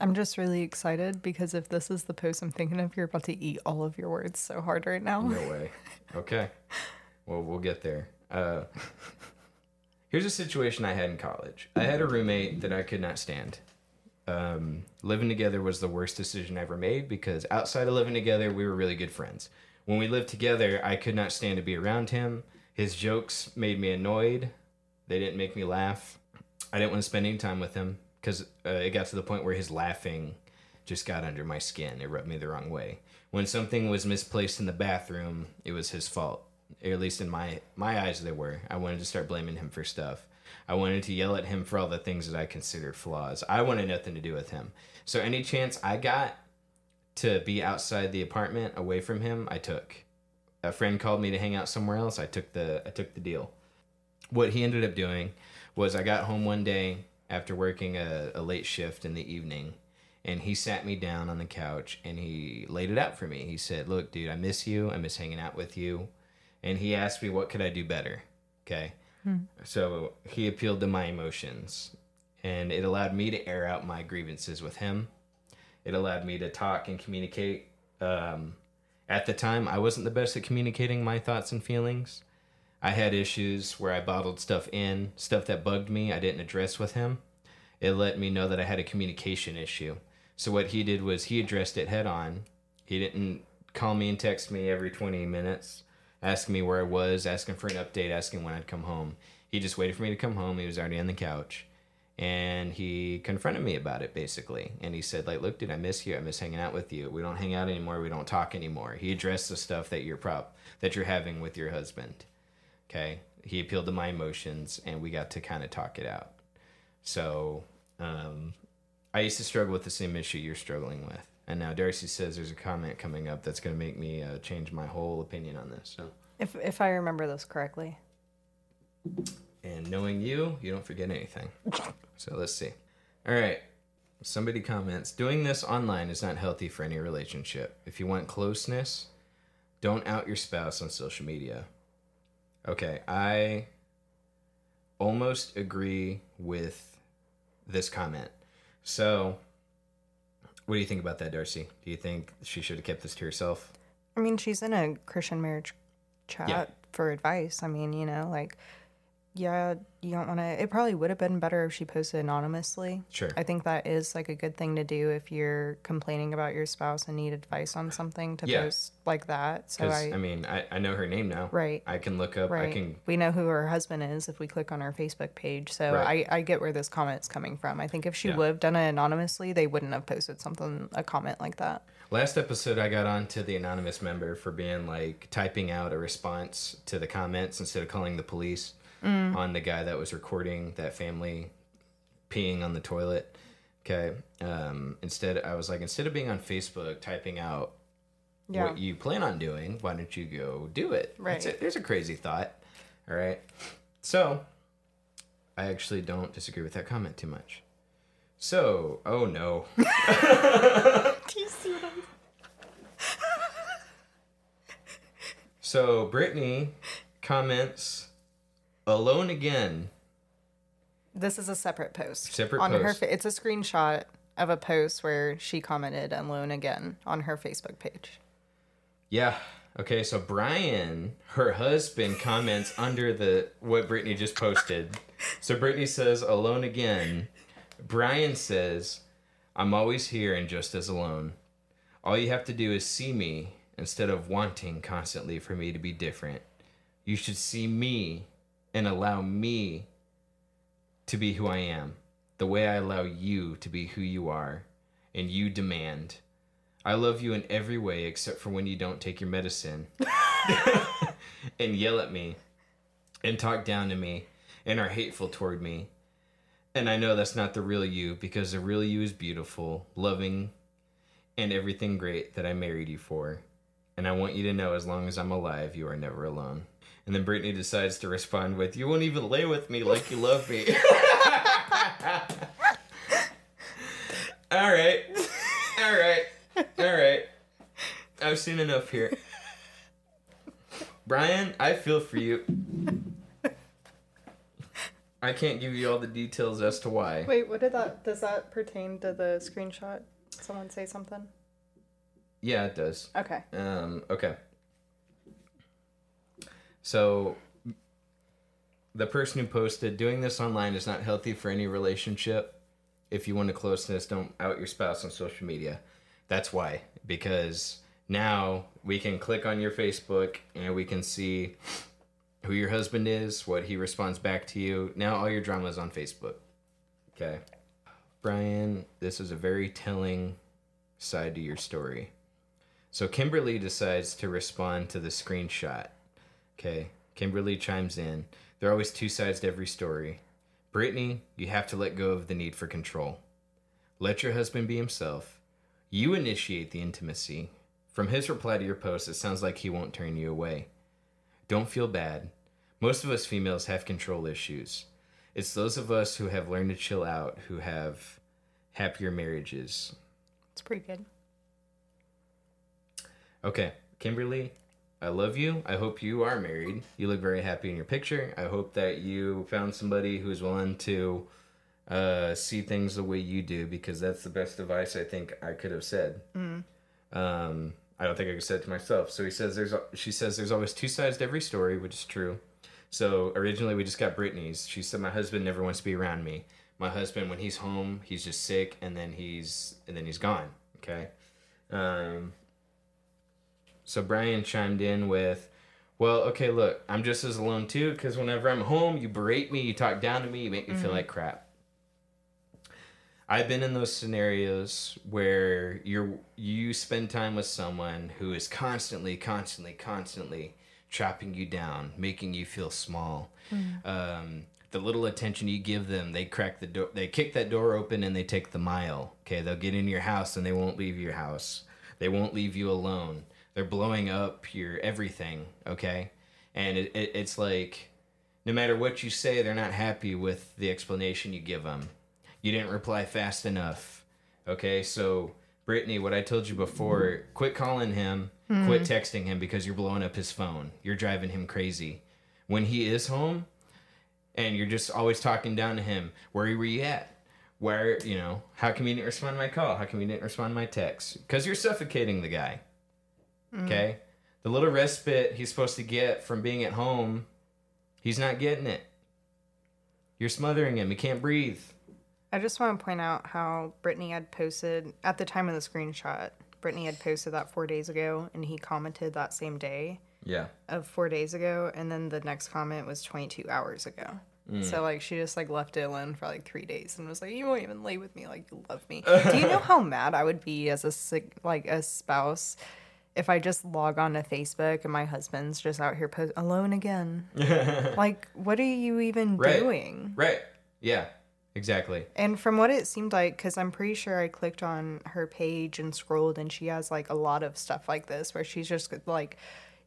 Speaker 2: I'm just really excited because if this is the post I'm thinking of, you're about to eat all of your words so hard right now.
Speaker 1: No way. Okay. Well, we'll get there. Uh, here's a situation I had in college. I had a roommate that I could not stand. Um, living together was the worst decision I ever made because outside of living together, we were really good friends. When we lived together, I could not stand to be around him. His jokes made me annoyed. They didn't make me laugh. I didn't want to spend any time with him because uh, it got to the point where his laughing just got under my skin. It rubbed me the wrong way. When something was misplaced in the bathroom, it was his fault. At least in my my eyes, they were. I wanted to start blaming him for stuff. I wanted to yell at him for all the things that I considered flaws. I wanted nothing to do with him. So any chance I got to be outside the apartment, away from him, I took. A friend called me to hang out somewhere else. I took the I took the deal. What he ended up doing was I got home one day after working a, a late shift in the evening and he sat me down on the couch and he laid it out for me. He said, "Look, dude, I miss you. I miss hanging out with you." And he asked me, "What could I do better?" Okay. So he appealed to my emotions and it allowed me to air out my grievances with him. It allowed me to talk and communicate. Um, at the time, I wasn't the best at communicating my thoughts and feelings. I had issues where I bottled stuff in, stuff that bugged me, I didn't address with him. It let me know that I had a communication issue. So what he did was he addressed it head on. He didn't call me and text me every 20 minutes, asking me where I was, asking for an update, asking when I'd come home. He just waited for me to come home. He was already on the couch. And he confronted me about it basically. And he said, like, look, dude, I miss you. I miss hanging out with you. We don't hang out anymore. We don't talk anymore. He addressed the stuff that you're prop that you're having with your husband. Okay. He appealed to my emotions and we got to kind of talk it out. So um, I used to struggle with the same issue you're struggling with. And now Darci says there's a comment coming up that's going to make me uh, change my whole opinion on this. So,
Speaker 2: If if I remember this correctly.
Speaker 1: and knowing you, you don't forget anything. So let's see. All right. Somebody comments doing this online is not healthy for any relationship. If you want closeness, don't out your spouse on social media. Okay, I almost agree with this comment. So, what do you think about that, Darci? Do you think she should have kept this to herself?
Speaker 2: I mean, she's in a Christian marriage chat
Speaker 1: Yeah.
Speaker 2: for advice. I mean, you know, like yeah, you don't want to. It probably would have been better if she posted anonymously.
Speaker 1: Sure.
Speaker 2: I think that is like a good thing to do if you're complaining about your spouse and need advice on something to
Speaker 1: Yeah.
Speaker 2: post like that. So I,
Speaker 1: I, mean, I, I know her name now.
Speaker 2: Right.
Speaker 1: I can look up.
Speaker 2: right,
Speaker 1: I can.
Speaker 2: we know who her husband is if we click on her Facebook page. So
Speaker 1: Right.
Speaker 2: I, I get where this comment's coming from. I think if she
Speaker 1: Yeah.
Speaker 2: would have done it anonymously, they wouldn't have posted something a comment like that.
Speaker 1: Last episode, I got on to the anonymous member for being like typing out a response to the comments instead of calling the police on the guy that was recording that family peeing on the toilet. Okay. Um, instead, I was like, instead of being on Facebook typing out
Speaker 2: Yeah.
Speaker 1: what you plan on doing, why don't you go do it?
Speaker 2: Right.
Speaker 1: it. There's a crazy thought. All right. So, I actually don't disagree with that comment too much. So, oh no.
Speaker 2: Do you see what I'm
Speaker 1: So Brittany comments alone again.
Speaker 2: This is a separate post.
Speaker 1: Separate
Speaker 2: on her. fa- It's a screenshot of a post where she commented alone again on her Facebook page.
Speaker 1: Yeah. Okay, so Brian, her husband, comments under the what Brittany just posted. So Brittany says alone again. Brian says, I'm always here and just as alone. All you have to do is see me instead of wanting constantly for me to be different. You should see me and allow me to be who I am, the way I allow you to be who you are, and you demand. I love you in every way except for when you don't take your medicine and yell at me and talk down to me and are hateful toward me. And I know that's not the real you because the real you is beautiful, loving, and everything great that I married you for. And I want you to know as long as I'm alive, you are never alone. And then Brittany decides to respond with, You won't even lay with me like you love me. all right. All right. All right. I've seen enough here. Brian, I feel for you. I can't give you all the details as to why.
Speaker 2: Wait, what did that? Does that pertain to the screenshot? Someone say something.
Speaker 1: Yeah, it does.
Speaker 2: Okay.
Speaker 1: Um, okay. So, the person who posted, doing this online is not healthy for any relationship. If you want a closeness, don't out your spouse on social media. That's why. Because now we can click on your Facebook and we can see who your husband is, what he responds back to you. Now all your drama is on Facebook. Okay. Brian, this is a very telling side to your story. So Kimberly decides to respond to the screenshot. Okay. Kimberly chimes in. There are always two sides to every story. Brittany, you have to let go of the need for control. Let your husband be himself. You initiate the intimacy. From his reply to your post, it sounds like he won't turn you away. Don't feel bad. Most of us females have control issues. It's those of us who have learned to chill out who have happier marriages.
Speaker 2: It's pretty good.
Speaker 1: Okay, Kimberly, I love you. I hope you are married. You look very happy in your picture. I hope that you found somebody who's willing to uh, see things the way you do because that's the best advice I think I could have said. Um, I don't think I could say it to myself. So he says there's she says there's always two sides to every story, which is true. So originally we just got Brittany's. She said my husband never wants to be around me. My husband when he's home, he's just sick and then he's and then he's gone. Okay. Um, so Brian chimed in with, "Well, okay, look, I'm just as alone too because whenever I'm home, you berate me, you talk down to me, you make me feel like crap." I've been in those scenarios where you're you spend time with someone who is constantly, constantly, constantly chopping you down, making you feel small. Um, the little attention you give them, they crack the door, they kick that door open, and they take the mile. Okay, they'll get in your house and they won't leave your house. They won't leave you alone. They're blowing up your everything. Okay, and it, it, it's like no matter what you say, they're not happy with the explanation you give them. You didn't reply fast enough. Okay, so Brittany, what I told you before, quit calling him, hmm. quit texting him because you're blowing up his phone. You're driving him crazy. When he is home and you're just always talking down to him, where were you at? Where, you know, how come you didn't respond to my call? How come you didn't respond to my text? Because you're suffocating the guy. Mm-hmm. Okay? The little respite he's supposed to get from being at home, he's not getting it. You're smothering him. He can't breathe.
Speaker 2: I just want to point out how Brittany had posted at the time of the screenshot. Brittany had posted that four days ago, and he commented that same day
Speaker 1: Yeah.
Speaker 2: of four days ago, and then the next comment was 22 hours ago. Mm. So like she just like left it alone for like three days and was like, "You won't even lay with me like you love me." Do you know how mad I would be as a sick like a spouse if I just log on to Facebook and my husband's just out here post alone again? like, what are you even
Speaker 1: Right.
Speaker 2: doing?
Speaker 1: Right. Yeah. Exactly.
Speaker 2: And from what it seemed like, because I'm pretty sure I clicked on her page and scrolled, and she has like a lot of stuff like this where she's just like,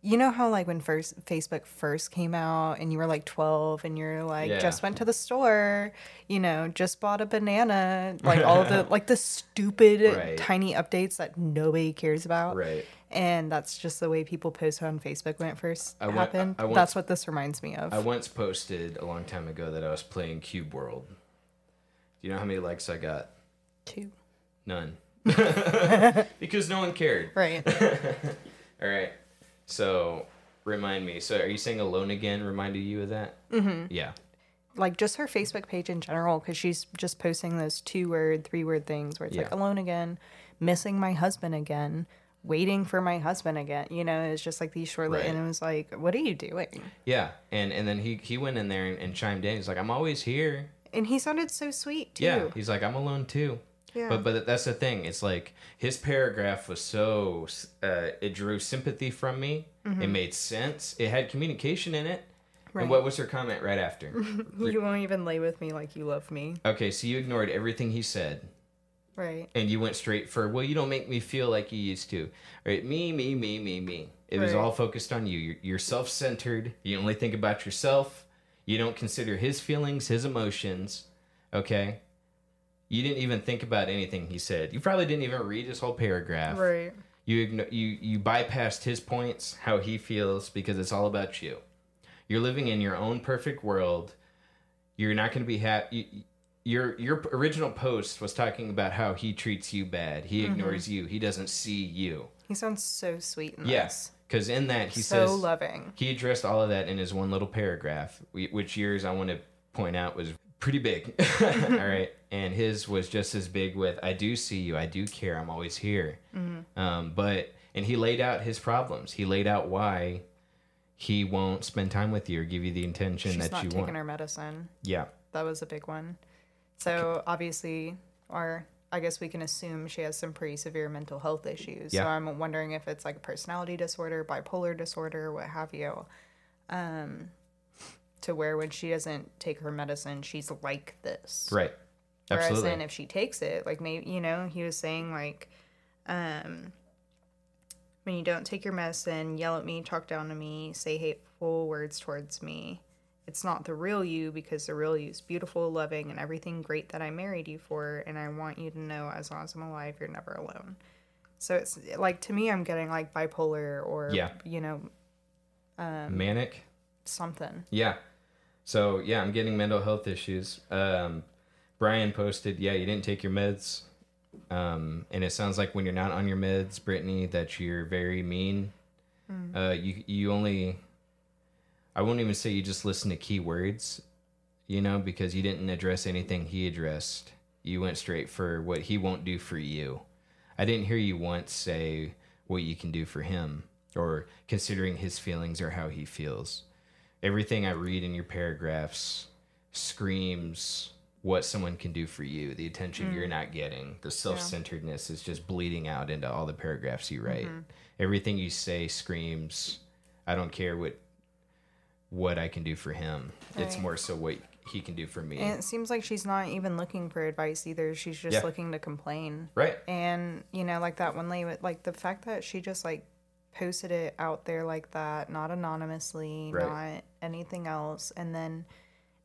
Speaker 2: you know how like when first Facebook first came out and you were like 12 and you're like
Speaker 1: Yeah.
Speaker 2: just went to the store, you know, just bought a banana, like all the like the stupid
Speaker 1: Right.
Speaker 2: tiny updates that nobody cares about.
Speaker 1: Right.
Speaker 2: And that's just the way people post on Facebook when it first
Speaker 1: I want-
Speaker 2: happened.
Speaker 1: I want-
Speaker 2: that's what this reminds me of.
Speaker 1: I once posted a long time ago that I was playing Cube World. Do you know how many likes I got?
Speaker 2: Too.
Speaker 1: None. because no one cared.
Speaker 2: Right.
Speaker 1: All right. So remind me. So are you saying Alone Again reminded you of that? Mm-hmm. Yeah.
Speaker 2: like just her Facebook page in general because she's just posting those two word, three word things where it's like alone again, missing my husband again, waiting for my husband again. You know, it's just like these short
Speaker 1: Right.
Speaker 2: and it was like, what are you doing?
Speaker 1: Yeah. And and then he he went in there and, and chimed in. He's like, I'm always here.
Speaker 2: And he sounded so sweet too.
Speaker 1: Yeah. He's like, I'm alone too.
Speaker 2: Yeah.
Speaker 1: But but that's the thing. It's like his paragraph was so uh, it drew sympathy from me. It made sense. It had communication in it.
Speaker 2: Right.
Speaker 1: And what was her comment right after?
Speaker 2: you won't even lay with me like you love me.
Speaker 1: okay, so you ignored everything he said
Speaker 2: Right.
Speaker 1: and you went straight for, well, you don't make me feel like you used to. Right? Me, me, me, me, me. It was all focused on you. You're, you're self centered. You only think about yourself. You don't consider his feelings, his emotions. Okay? You didn't even think about anything he said. You probably didn't even read his whole paragraph.
Speaker 2: Right.
Speaker 1: You igno- you you bypassed his points, how he feels, because it's all about you. You're living in your own perfect world. You're not going to be happy. Your your original post was talking about how he treats you bad. He
Speaker 2: Mm-hmm.
Speaker 1: ignores you. He doesn't see you.
Speaker 2: He sounds so sweet in
Speaker 1: Yes, because in that he
Speaker 2: so
Speaker 1: says so
Speaker 2: loving.
Speaker 1: he addressed all of that in his one little paragraph, which yours I want to point out was pretty big. all right. And his was just as big with I do see you, I do care, I'm always here. Um, but, and he laid out his problems. He laid out why he won't spend time with you or give you the attention
Speaker 2: She's
Speaker 1: that
Speaker 2: not
Speaker 1: you
Speaker 2: taking
Speaker 1: want.
Speaker 2: her medicine.
Speaker 1: Yeah.
Speaker 2: That was a big one. So obviously, or I guess we can assume she has some pretty severe mental health issues.
Speaker 1: Yeah.
Speaker 2: So I'm wondering if it's like a personality disorder, bipolar disorder, what have you. Um, to where when she doesn't take her medicine, she's like this.
Speaker 1: Right.
Speaker 2: Whereas
Speaker 1: Absolutely.
Speaker 2: then if she takes it, like maybe you know, he was saying like, um, when you don't take your medicine, yell at me, talk down to me, say hateful words towards me. It's not the real you because the real you is beautiful, loving, and everything great that I married you for. And I want you to know as long as I'm alive, you're never alone. So it's like to me, I'm getting like bipolar or
Speaker 1: Yeah.
Speaker 2: you know
Speaker 1: Manic.
Speaker 2: something.
Speaker 1: Yeah. So yeah, I'm getting mental health issues. Um, Brian posted, yeah, you didn't take your meds, um, and it sounds like when you're not on your meds, Brittany, that you're very mean. Uh, you you only, I won't even say you just listen to keywords, you know, because you didn't address anything he addressed. You went straight for what he won't do for you. I didn't hear you once say what you can do for him or considering his feelings or how he feels everything I read in your paragraphs screams what someone can do for you, the attention you're mm. not getting, the self centeredness is just bleeding out into all the paragraphs you write. Mm-hmm. Everything you say screams, I don't care what what I can do for him. It's more so what he can do for me.
Speaker 2: And it seems like she's not even looking for advice either. She's just
Speaker 1: Yeah.
Speaker 2: looking to complain.
Speaker 1: right.
Speaker 2: And you know, like that one lady, like the fact that she just like posted it out there like that, not anonymously,
Speaker 1: Right.
Speaker 2: not anything else, and then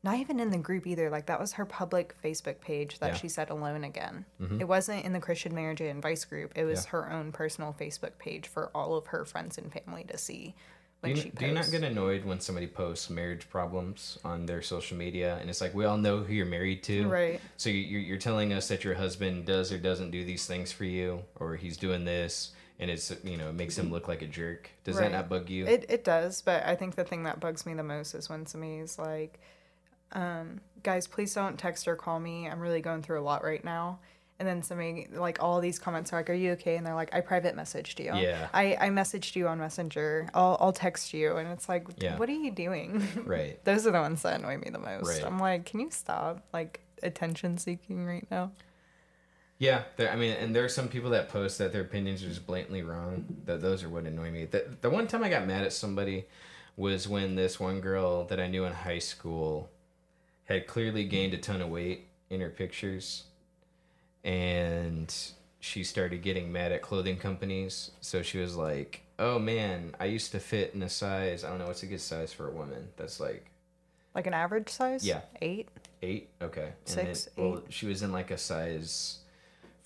Speaker 2: not even in the group either. Like that was her public Facebook page that
Speaker 1: Yeah. Mm-hmm.
Speaker 2: she said alone again. It wasn't in the Christian Marriage and Advice group. It was
Speaker 1: Yeah.
Speaker 2: her own personal Facebook page for all of her friends and family to see
Speaker 1: Do you,
Speaker 2: she
Speaker 1: do you not get annoyed when somebody posts marriage problems on their social media and it's like we all know who you're married to
Speaker 2: Right.
Speaker 1: so you're, you're telling us that your husband does or doesn't do these things for you or he's doing this and it's you know it makes him look like a jerk does
Speaker 2: Right.
Speaker 1: that not bug you
Speaker 2: It it does, but I think the thing that bugs me the most is when somebody's like, um, guys, please don't text or call me. I'm really going through a lot right now. And then somebody, like, all these comments are like, Are you okay? And they're like, I private messaged you.
Speaker 1: Yeah.
Speaker 2: I, I messaged you on Messenger. I'll, I'll text you. And it's like,
Speaker 1: Yeah.
Speaker 2: What are you doing?
Speaker 1: Right.
Speaker 2: Those are the ones that annoy me the most.
Speaker 1: Right.
Speaker 2: I'm like, Can you stop, like, attention seeking right now?
Speaker 1: Yeah, there. I mean, and there are some people that post that their opinions are just blatantly wrong. That those are what annoy me. The the one time I got mad at somebody was when this one girl that I knew in high school had clearly gained a ton of weight in her pictures, and she started getting mad at clothing companies. So she was like, "Oh man, I used to fit in a size. I don't know what's a good size for a woman. That's like
Speaker 2: Like an average size?
Speaker 1: Yeah.
Speaker 2: Eight?
Speaker 1: Eight? Okay.
Speaker 2: Six,
Speaker 1: then, Well, she was in like a size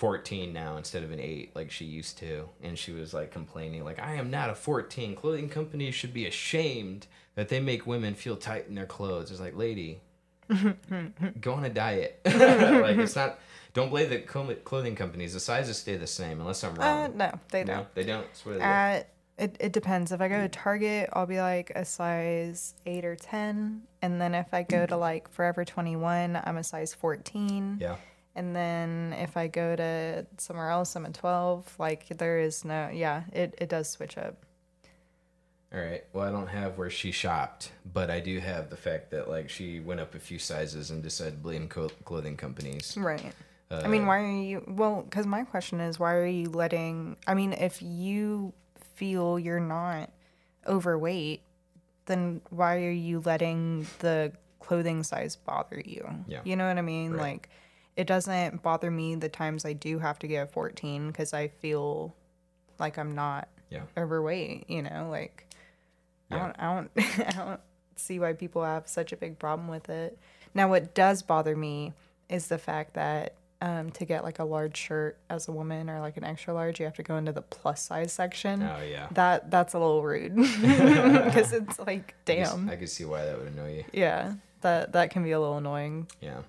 Speaker 1: 14 now instead of an 8 like she used to. And she was like complaining, like, I am not a 14. Clothing companies should be ashamed that they make women feel tight in their clothes. It's like, lady, go on a diet. like, it's not, don't blame the clothing companies. The sizes stay the same unless I'm
Speaker 2: Uh,
Speaker 1: wrong.
Speaker 2: no, they don't.
Speaker 1: no, they don't. At uh, it,
Speaker 2: it depends. If I go to mm. Target, I'll be like a size eight or ten, and then if I go to mm. like Forever Twenty One, I'm a size fourteen.
Speaker 1: yeah.
Speaker 2: And then if I go to somewhere else, I'm a twelve. Like there is no, yeah, it it does switch up.
Speaker 1: All right. Well, I don't have where she shopped, but I do have the fact that like she went up a few sizes and decided to blame co- clothing companies.
Speaker 2: Right.
Speaker 1: Uh,
Speaker 2: I mean, why are you? Well, because my question is, why are you letting? I mean, if you feel you're not overweight, then why are you letting the clothing size bother you?
Speaker 1: Yeah.
Speaker 2: You know what I mean?
Speaker 1: Right.
Speaker 2: Like, it doesn't bother me the times I do have to get a 14 because I feel like I'm not
Speaker 1: Yeah.
Speaker 2: overweight. You know, like I don't, I don't, I don't see why people have such a big problem with it. Now, what does bother me is the fact that um, to get like a large shirt as a woman or like an extra large, you have to go into the plus size section.
Speaker 1: Oh yeah.
Speaker 2: That that's a little rude because it's like, damn,
Speaker 1: I could see why that would annoy you.
Speaker 2: yeah, that that can be a little annoying.
Speaker 1: Yeah.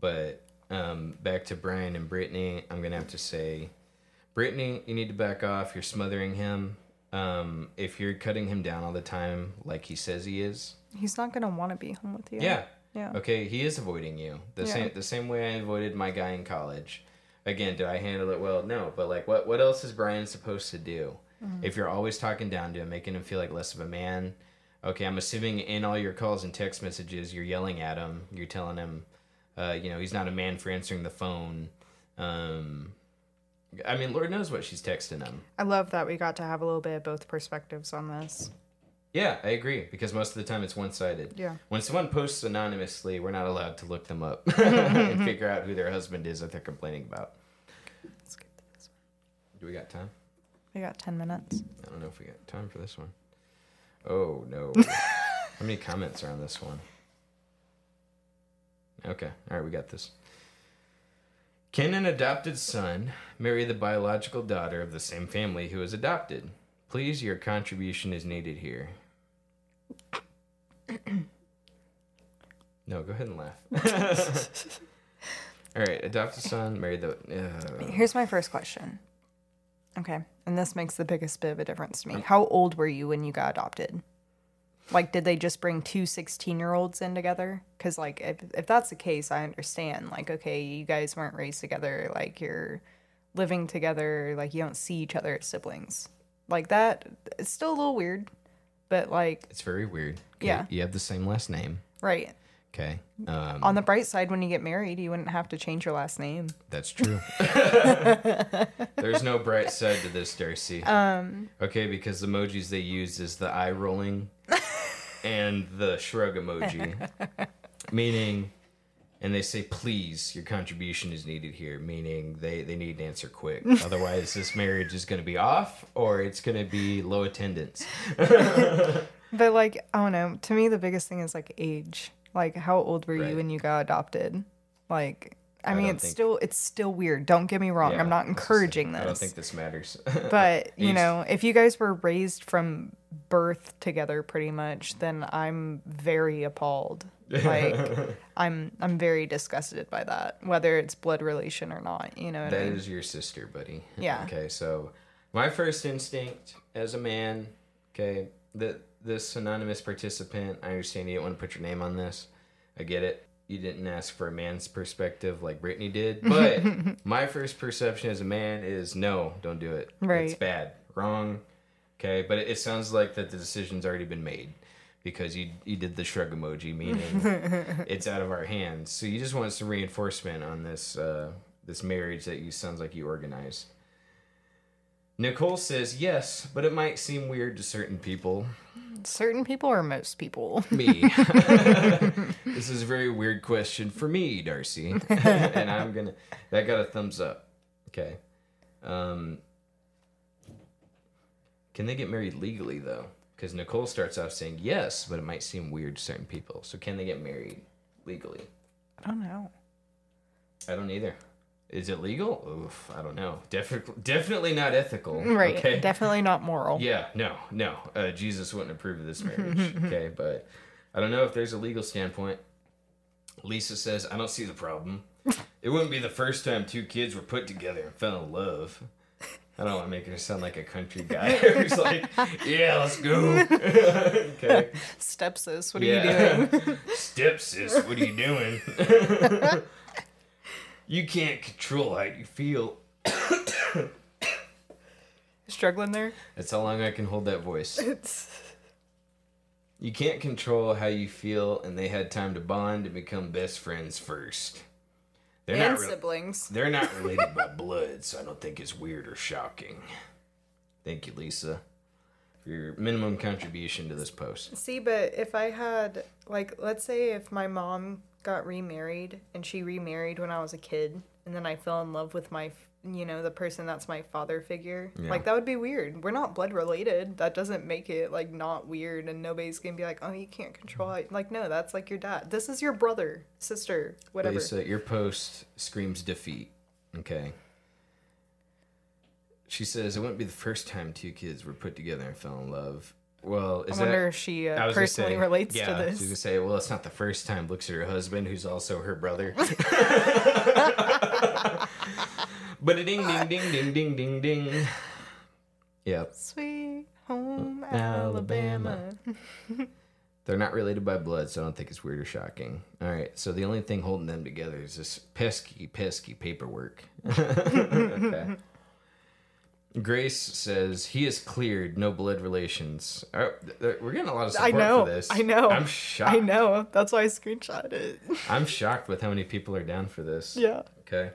Speaker 1: But um, back to Brian and Brittany, I'm gonna have to say, Brittany, you need to back off. You're smothering him. Um, if you're cutting him down all the time, like he says he is,
Speaker 2: He's not gonna want to be home with you.
Speaker 1: yeah.
Speaker 2: yeah.
Speaker 1: Okay, he is avoiding you. The
Speaker 2: Yeah.
Speaker 1: same the same way I avoided my guy in college. Again, did I handle it well? No, but like what what else is Brian supposed to do? If you're always talking down to him, making him feel like less of a man. Okay, I'm assuming in all your calls and text messages, you're yelling at him. You're telling him, uh, you know, he's not a man for answering the phone. Um, I mean, Lord knows what she's texting him.
Speaker 2: I love that we got to have a little bit of both perspectives on this.
Speaker 1: Yeah, I agree because most of the time it's one sided.
Speaker 2: Yeah.
Speaker 1: When someone posts anonymously, we're not allowed to look them up and figure out who their husband is that they're complaining about.
Speaker 2: Let's get to this one.
Speaker 1: Do we got time?
Speaker 2: We got ten minutes.
Speaker 1: I don't know if we got time for this one. Oh no. How many comments are on this one? Okay, all right, we got this. Can an adopted son marry the biological daughter of the same family who is adopted? Please, your contribution is needed here. no, go ahead and laugh. all right, adopted son married the. Uh,
Speaker 2: Here's my first question. Okay, and this makes the biggest bit of a difference to me. How old were you when you got adopted? Like, did they just bring two 16 year olds in together? Because, like, if, if that's the case, I understand. Like, okay, you guys weren't raised together. Like, you're living together. Like, you don't see each other as siblings. Like, that, it's still a little weird. But, like,
Speaker 1: it's very weird.
Speaker 2: Yeah.
Speaker 1: You have the same last name.
Speaker 2: right.
Speaker 1: Okay. Um,
Speaker 2: On the bright side, when you get married, you wouldn't have to change your last name.
Speaker 1: That's true. There's no bright side to this, Darci.
Speaker 2: Um,
Speaker 1: Okay, because the emojis they use is the eye rolling and the shrug emoji, meaning, and they say, "Please, your contribution is needed here," meaning they they need an answer quick. Otherwise, this marriage is going to be off, or it's going to be low attendance.
Speaker 2: But like, I don't know. To me, the biggest thing is like age. Like, how old were
Speaker 1: Right.
Speaker 2: you when you got adopted? Like, I,
Speaker 1: I
Speaker 2: mean, it's
Speaker 1: think-
Speaker 2: still it's still weird. Don't get me wrong.
Speaker 1: Yeah,
Speaker 2: I'm not
Speaker 1: I was gonna say,
Speaker 2: encouraging this.
Speaker 1: I don't think this matters.
Speaker 2: but you know, if you guys were raised from birth together, pretty much, then I'm very appalled. Like, I'm I'm very disgusted by that, whether it's blood relation or not. You know what
Speaker 1: That
Speaker 2: I mean?
Speaker 1: is your sister, buddy.
Speaker 2: Yeah.
Speaker 1: Okay, so my first instinct as a man, okay, that this anonymous participant, I understand you don't want to put your name on this. I get it. You didn't ask for a man's perspective like Brittany did, but my first perception as a man is no, don't do it.
Speaker 2: Right.
Speaker 1: It's bad, wrong. Okay, but it, it sounds like that the decision's already been made because you you did the shrug emoji, meaning it's out of our hands. So you just want some reinforcement on this uh, this marriage that you sounds like you organized. Nicole says yes, but it might seem weird to certain people.
Speaker 2: Certain people or most people?
Speaker 1: Me. this is a very weird question for me, Darci. and I'm gonna that got a thumbs up. Okay. Um Can they get married legally though? Because Nicole starts off saying yes, but it might seem weird to certain people. So can they get married legally?
Speaker 2: I don't know.
Speaker 1: I don't either. Is it legal? Oof, I don't know. Definitely, definitely not ethical.
Speaker 2: Right.
Speaker 1: Okay.
Speaker 2: Definitely not moral.
Speaker 1: Yeah, no, no. Uh, Jesus wouldn't approve of this marriage. okay, but I don't know if there's a legal standpoint. Lisa says, I don't see the problem. It wouldn't be the first time two kids were put together and fell in love. I don't want to make her sound like a country guy who's like, yeah, let's go. okay.
Speaker 2: Stepsis, what are
Speaker 1: Yeah.
Speaker 2: you doing?
Speaker 1: Step sis, what are you doing? You can't control how you feel.
Speaker 2: Struggling there?
Speaker 1: That's how long I can hold that voice. It's... You can't control how you feel, and they had time to bond and become best friends first. They're
Speaker 2: and
Speaker 1: not. Re-
Speaker 2: siblings.
Speaker 1: they're not related by blood, so I don't think it's weird or shocking. Thank you, Lisa, for your minimum contribution to this post.
Speaker 2: See, but if I had, like, let's say if my mom got remarried and she remarried when I was a kid, and then I fell in love with my, you know, the person that's my father figure,
Speaker 1: Yeah.
Speaker 2: like, that would be weird. We're not blood related. That doesn't make it, like, not weird, and nobody's gonna be like, oh, you can't control it. Like, no, that's like your dad. This is your brother, sister, whatever.
Speaker 1: Lisa, your post screams defeat. Okay. She says it wouldn't be the first time two kids were put together and fell in love. Well, is
Speaker 2: I
Speaker 1: that?
Speaker 2: wonder if she uh, personally
Speaker 1: say,
Speaker 2: relates
Speaker 1: yeah,
Speaker 2: to
Speaker 1: She was gonna say, well, it's not the first time. Looks at her husband, who's also her brother. but a ding, ding, ding, ding, ding, ding, ding. Yep,
Speaker 2: Sweet home
Speaker 1: Alabama.
Speaker 2: Alabama.
Speaker 1: they're not related by blood, so I don't think it's weird or shocking. All right, so the only thing holding them together is this pesky, pesky paperwork. okay. Grace says he is cleared, no blood relations. Oh, th- th- We're getting a lot of
Speaker 2: I
Speaker 1: support
Speaker 2: know.
Speaker 1: for this.
Speaker 2: I know.
Speaker 1: I'm shocked.
Speaker 2: I know. That's why I screenshot it.
Speaker 1: I'm shocked with how many people are down for this.
Speaker 2: yeah.
Speaker 1: Okay.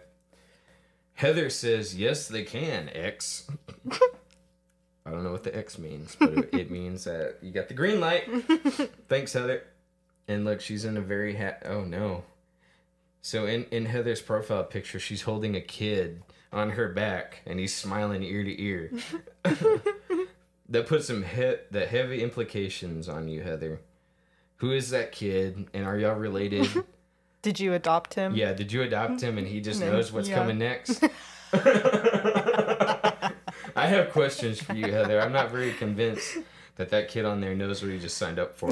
Speaker 1: Heather says, yes, they can, X. I don't know what the X means, but it, it means that you got the green light. Thanks, Heather. And look, she's in a very ha- oh no. So in in Heather's profile picture, she's holding a kid on her back, and he's smiling ear to ear. that puts some he- the heavy implications on you, Heather. Who is that kid, and are y'all related?
Speaker 2: Did you adopt him?
Speaker 1: Yeah, did you adopt him and he just
Speaker 2: No,
Speaker 1: knows what's
Speaker 2: yeah.
Speaker 1: coming next? I have questions for you, Heather. I'm not very convinced that that kid on there knows what he just signed up for.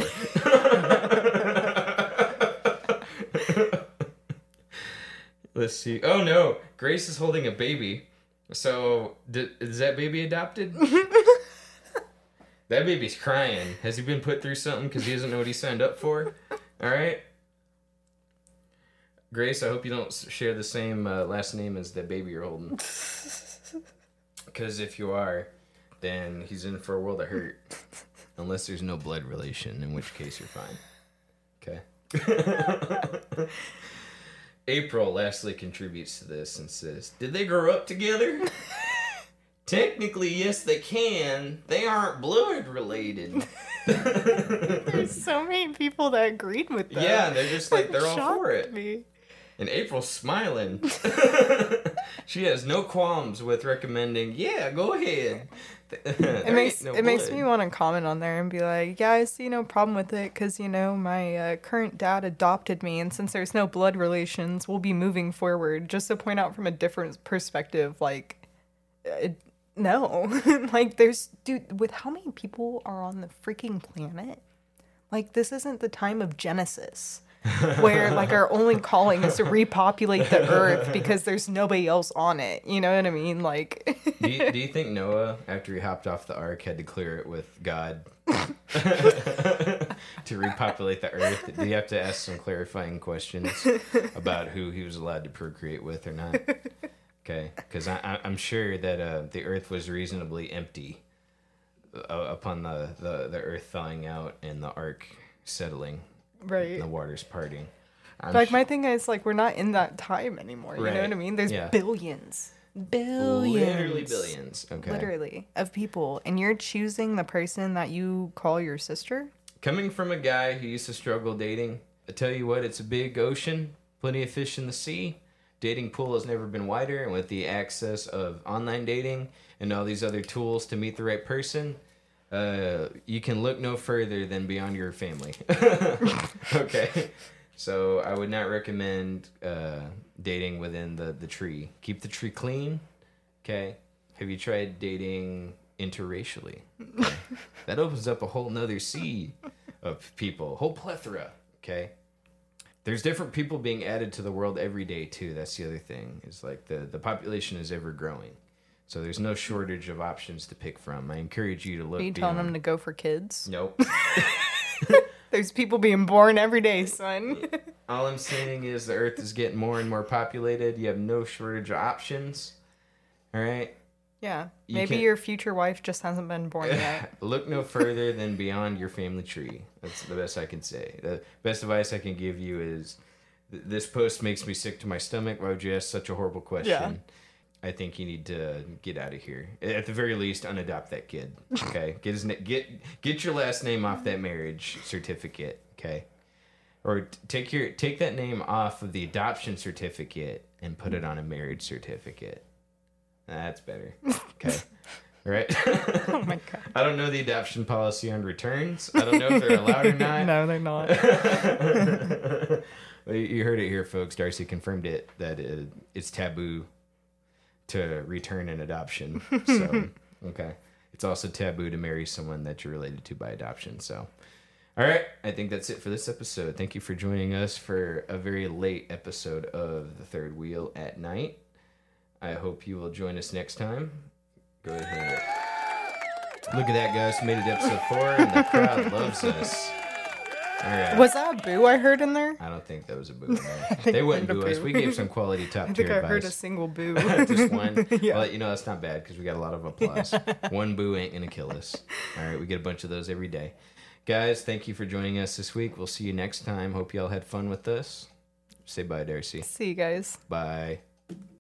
Speaker 1: Let's see. Oh no, Grace is holding a baby. So, d- is that baby adopted? that baby's crying. Has he been put through something because he doesn't know what he signed up for? All right. Grace, I hope you don't share the same uh, last name as the baby you're holding. Because if you are, then he's in for a world of hurt. Unless there's no blood relation, in which case you're fine. Okay. April lastly contributes to this and says, Did they grow up together? Technically, yes, they can. They aren't blood related.
Speaker 2: There's so many people that agreed with that.
Speaker 1: yeah, they're just like, they're all for it.
Speaker 2: me.
Speaker 1: And April's smiling. she has no qualms with recommending, yeah, go ahead.
Speaker 2: It makes it makes me want to comment on there and be like, yeah, I see no problem with it because you know my uh, current dad adopted me, and since there's no blood relations, we'll be moving forward. Just to point out from a different perspective, like, uh, no, like there's dude with how many people are on the freaking planet. Like this isn't the time of Genesis. Where like our only calling is to repopulate the earth because there's nobody else on it. You know what I mean? Like
Speaker 1: do, you, do you think Noah, after he hopped off the ark, had to clear it with God? to repopulate the Earth, do you have to ask some clarifying questions about who he was allowed to procreate with or not? Okay, because I'm sure that uh, the Earth was reasonably empty uh, upon the, the, the Earth thawing out and the ark settling,
Speaker 2: Right.
Speaker 1: the waters parting. I'm
Speaker 2: Like
Speaker 1: su-
Speaker 2: my thing is like we're not in that time anymore. You know
Speaker 1: Right.
Speaker 2: what I mean? There's
Speaker 1: Yeah.
Speaker 2: billions, billions,
Speaker 1: literally billions. Okay,
Speaker 2: literally of people, and you're choosing the person that you call your sister.
Speaker 1: Coming from a guy who used to struggle dating, I tell you what, it's a big ocean, plenty of fish in the sea. Dating pool has never been wider, and with the access of online dating and all these other tools to meet the right person, uh, you can look no further than beyond your family. okay, so I would not recommend uh, dating within the the tree. Keep the tree clean. Okay, have you tried dating interracially? Okay. that opens up a whole nother sea of people, whole plethora. Okay. There's different people being added to the world every day too. That's the other thing. Is like the the population is ever growing, so there's no shortage of options to pick from. I encourage you to look.
Speaker 2: Are you telling them to go for kids?
Speaker 1: Nope.
Speaker 2: There's people being born every day, son.
Speaker 1: All I'm saying is the Earth is getting more and more populated. You have no shortage of options. All right.
Speaker 2: yeah.
Speaker 1: You
Speaker 2: Maybe
Speaker 1: can't-
Speaker 2: your future wife just hasn't been born yet.
Speaker 1: Look no further than beyond your family tree. That's the best I can say. The best advice I can give you is this post makes me sick to my stomach. Why would you ask such a horrible question?
Speaker 2: Yeah.
Speaker 1: I think you need to get out of here. At the very least, unadopt that kid. Okay, get his na- get get your last name off that marriage certificate. Okay, or t- take your take that name off of the adoption certificate and put it on a marriage certificate. That's better. Okay, right.
Speaker 2: oh my god.
Speaker 1: I don't know the adoption policy on returns. I don't know if they're allowed or not.
Speaker 2: No, they're not.
Speaker 1: Well, you- heard it here, folks. Darci confirmed it that uh it's taboo to return an adoption. So, okay. It's also taboo to marry someone that you're related to by adoption. So, all right. I think that's it for this episode. Thank you for joining us for a very late episode of The Third Wheel at Night. I hope you will join us next time. Go ahead. Look at that, guys. We made it to episode four, and the crowd loves us. Right.
Speaker 2: Was that a boo I heard in there?
Speaker 1: I don't think that was a boo. They wouldn't boo us. We gave some quality top
Speaker 2: I think
Speaker 1: tier
Speaker 2: I heard a single boo.
Speaker 1: Just one.
Speaker 2: Yeah.
Speaker 1: Well, you know that's not bad because we got a lot of applause. one boo ain't gonna kill us. All right, we get a bunch of those every day. Guys, thank you for joining us this week. We'll see you next time. Hope y'all had fun with us. Say bye, Darci.
Speaker 2: See you guys.
Speaker 1: Bye.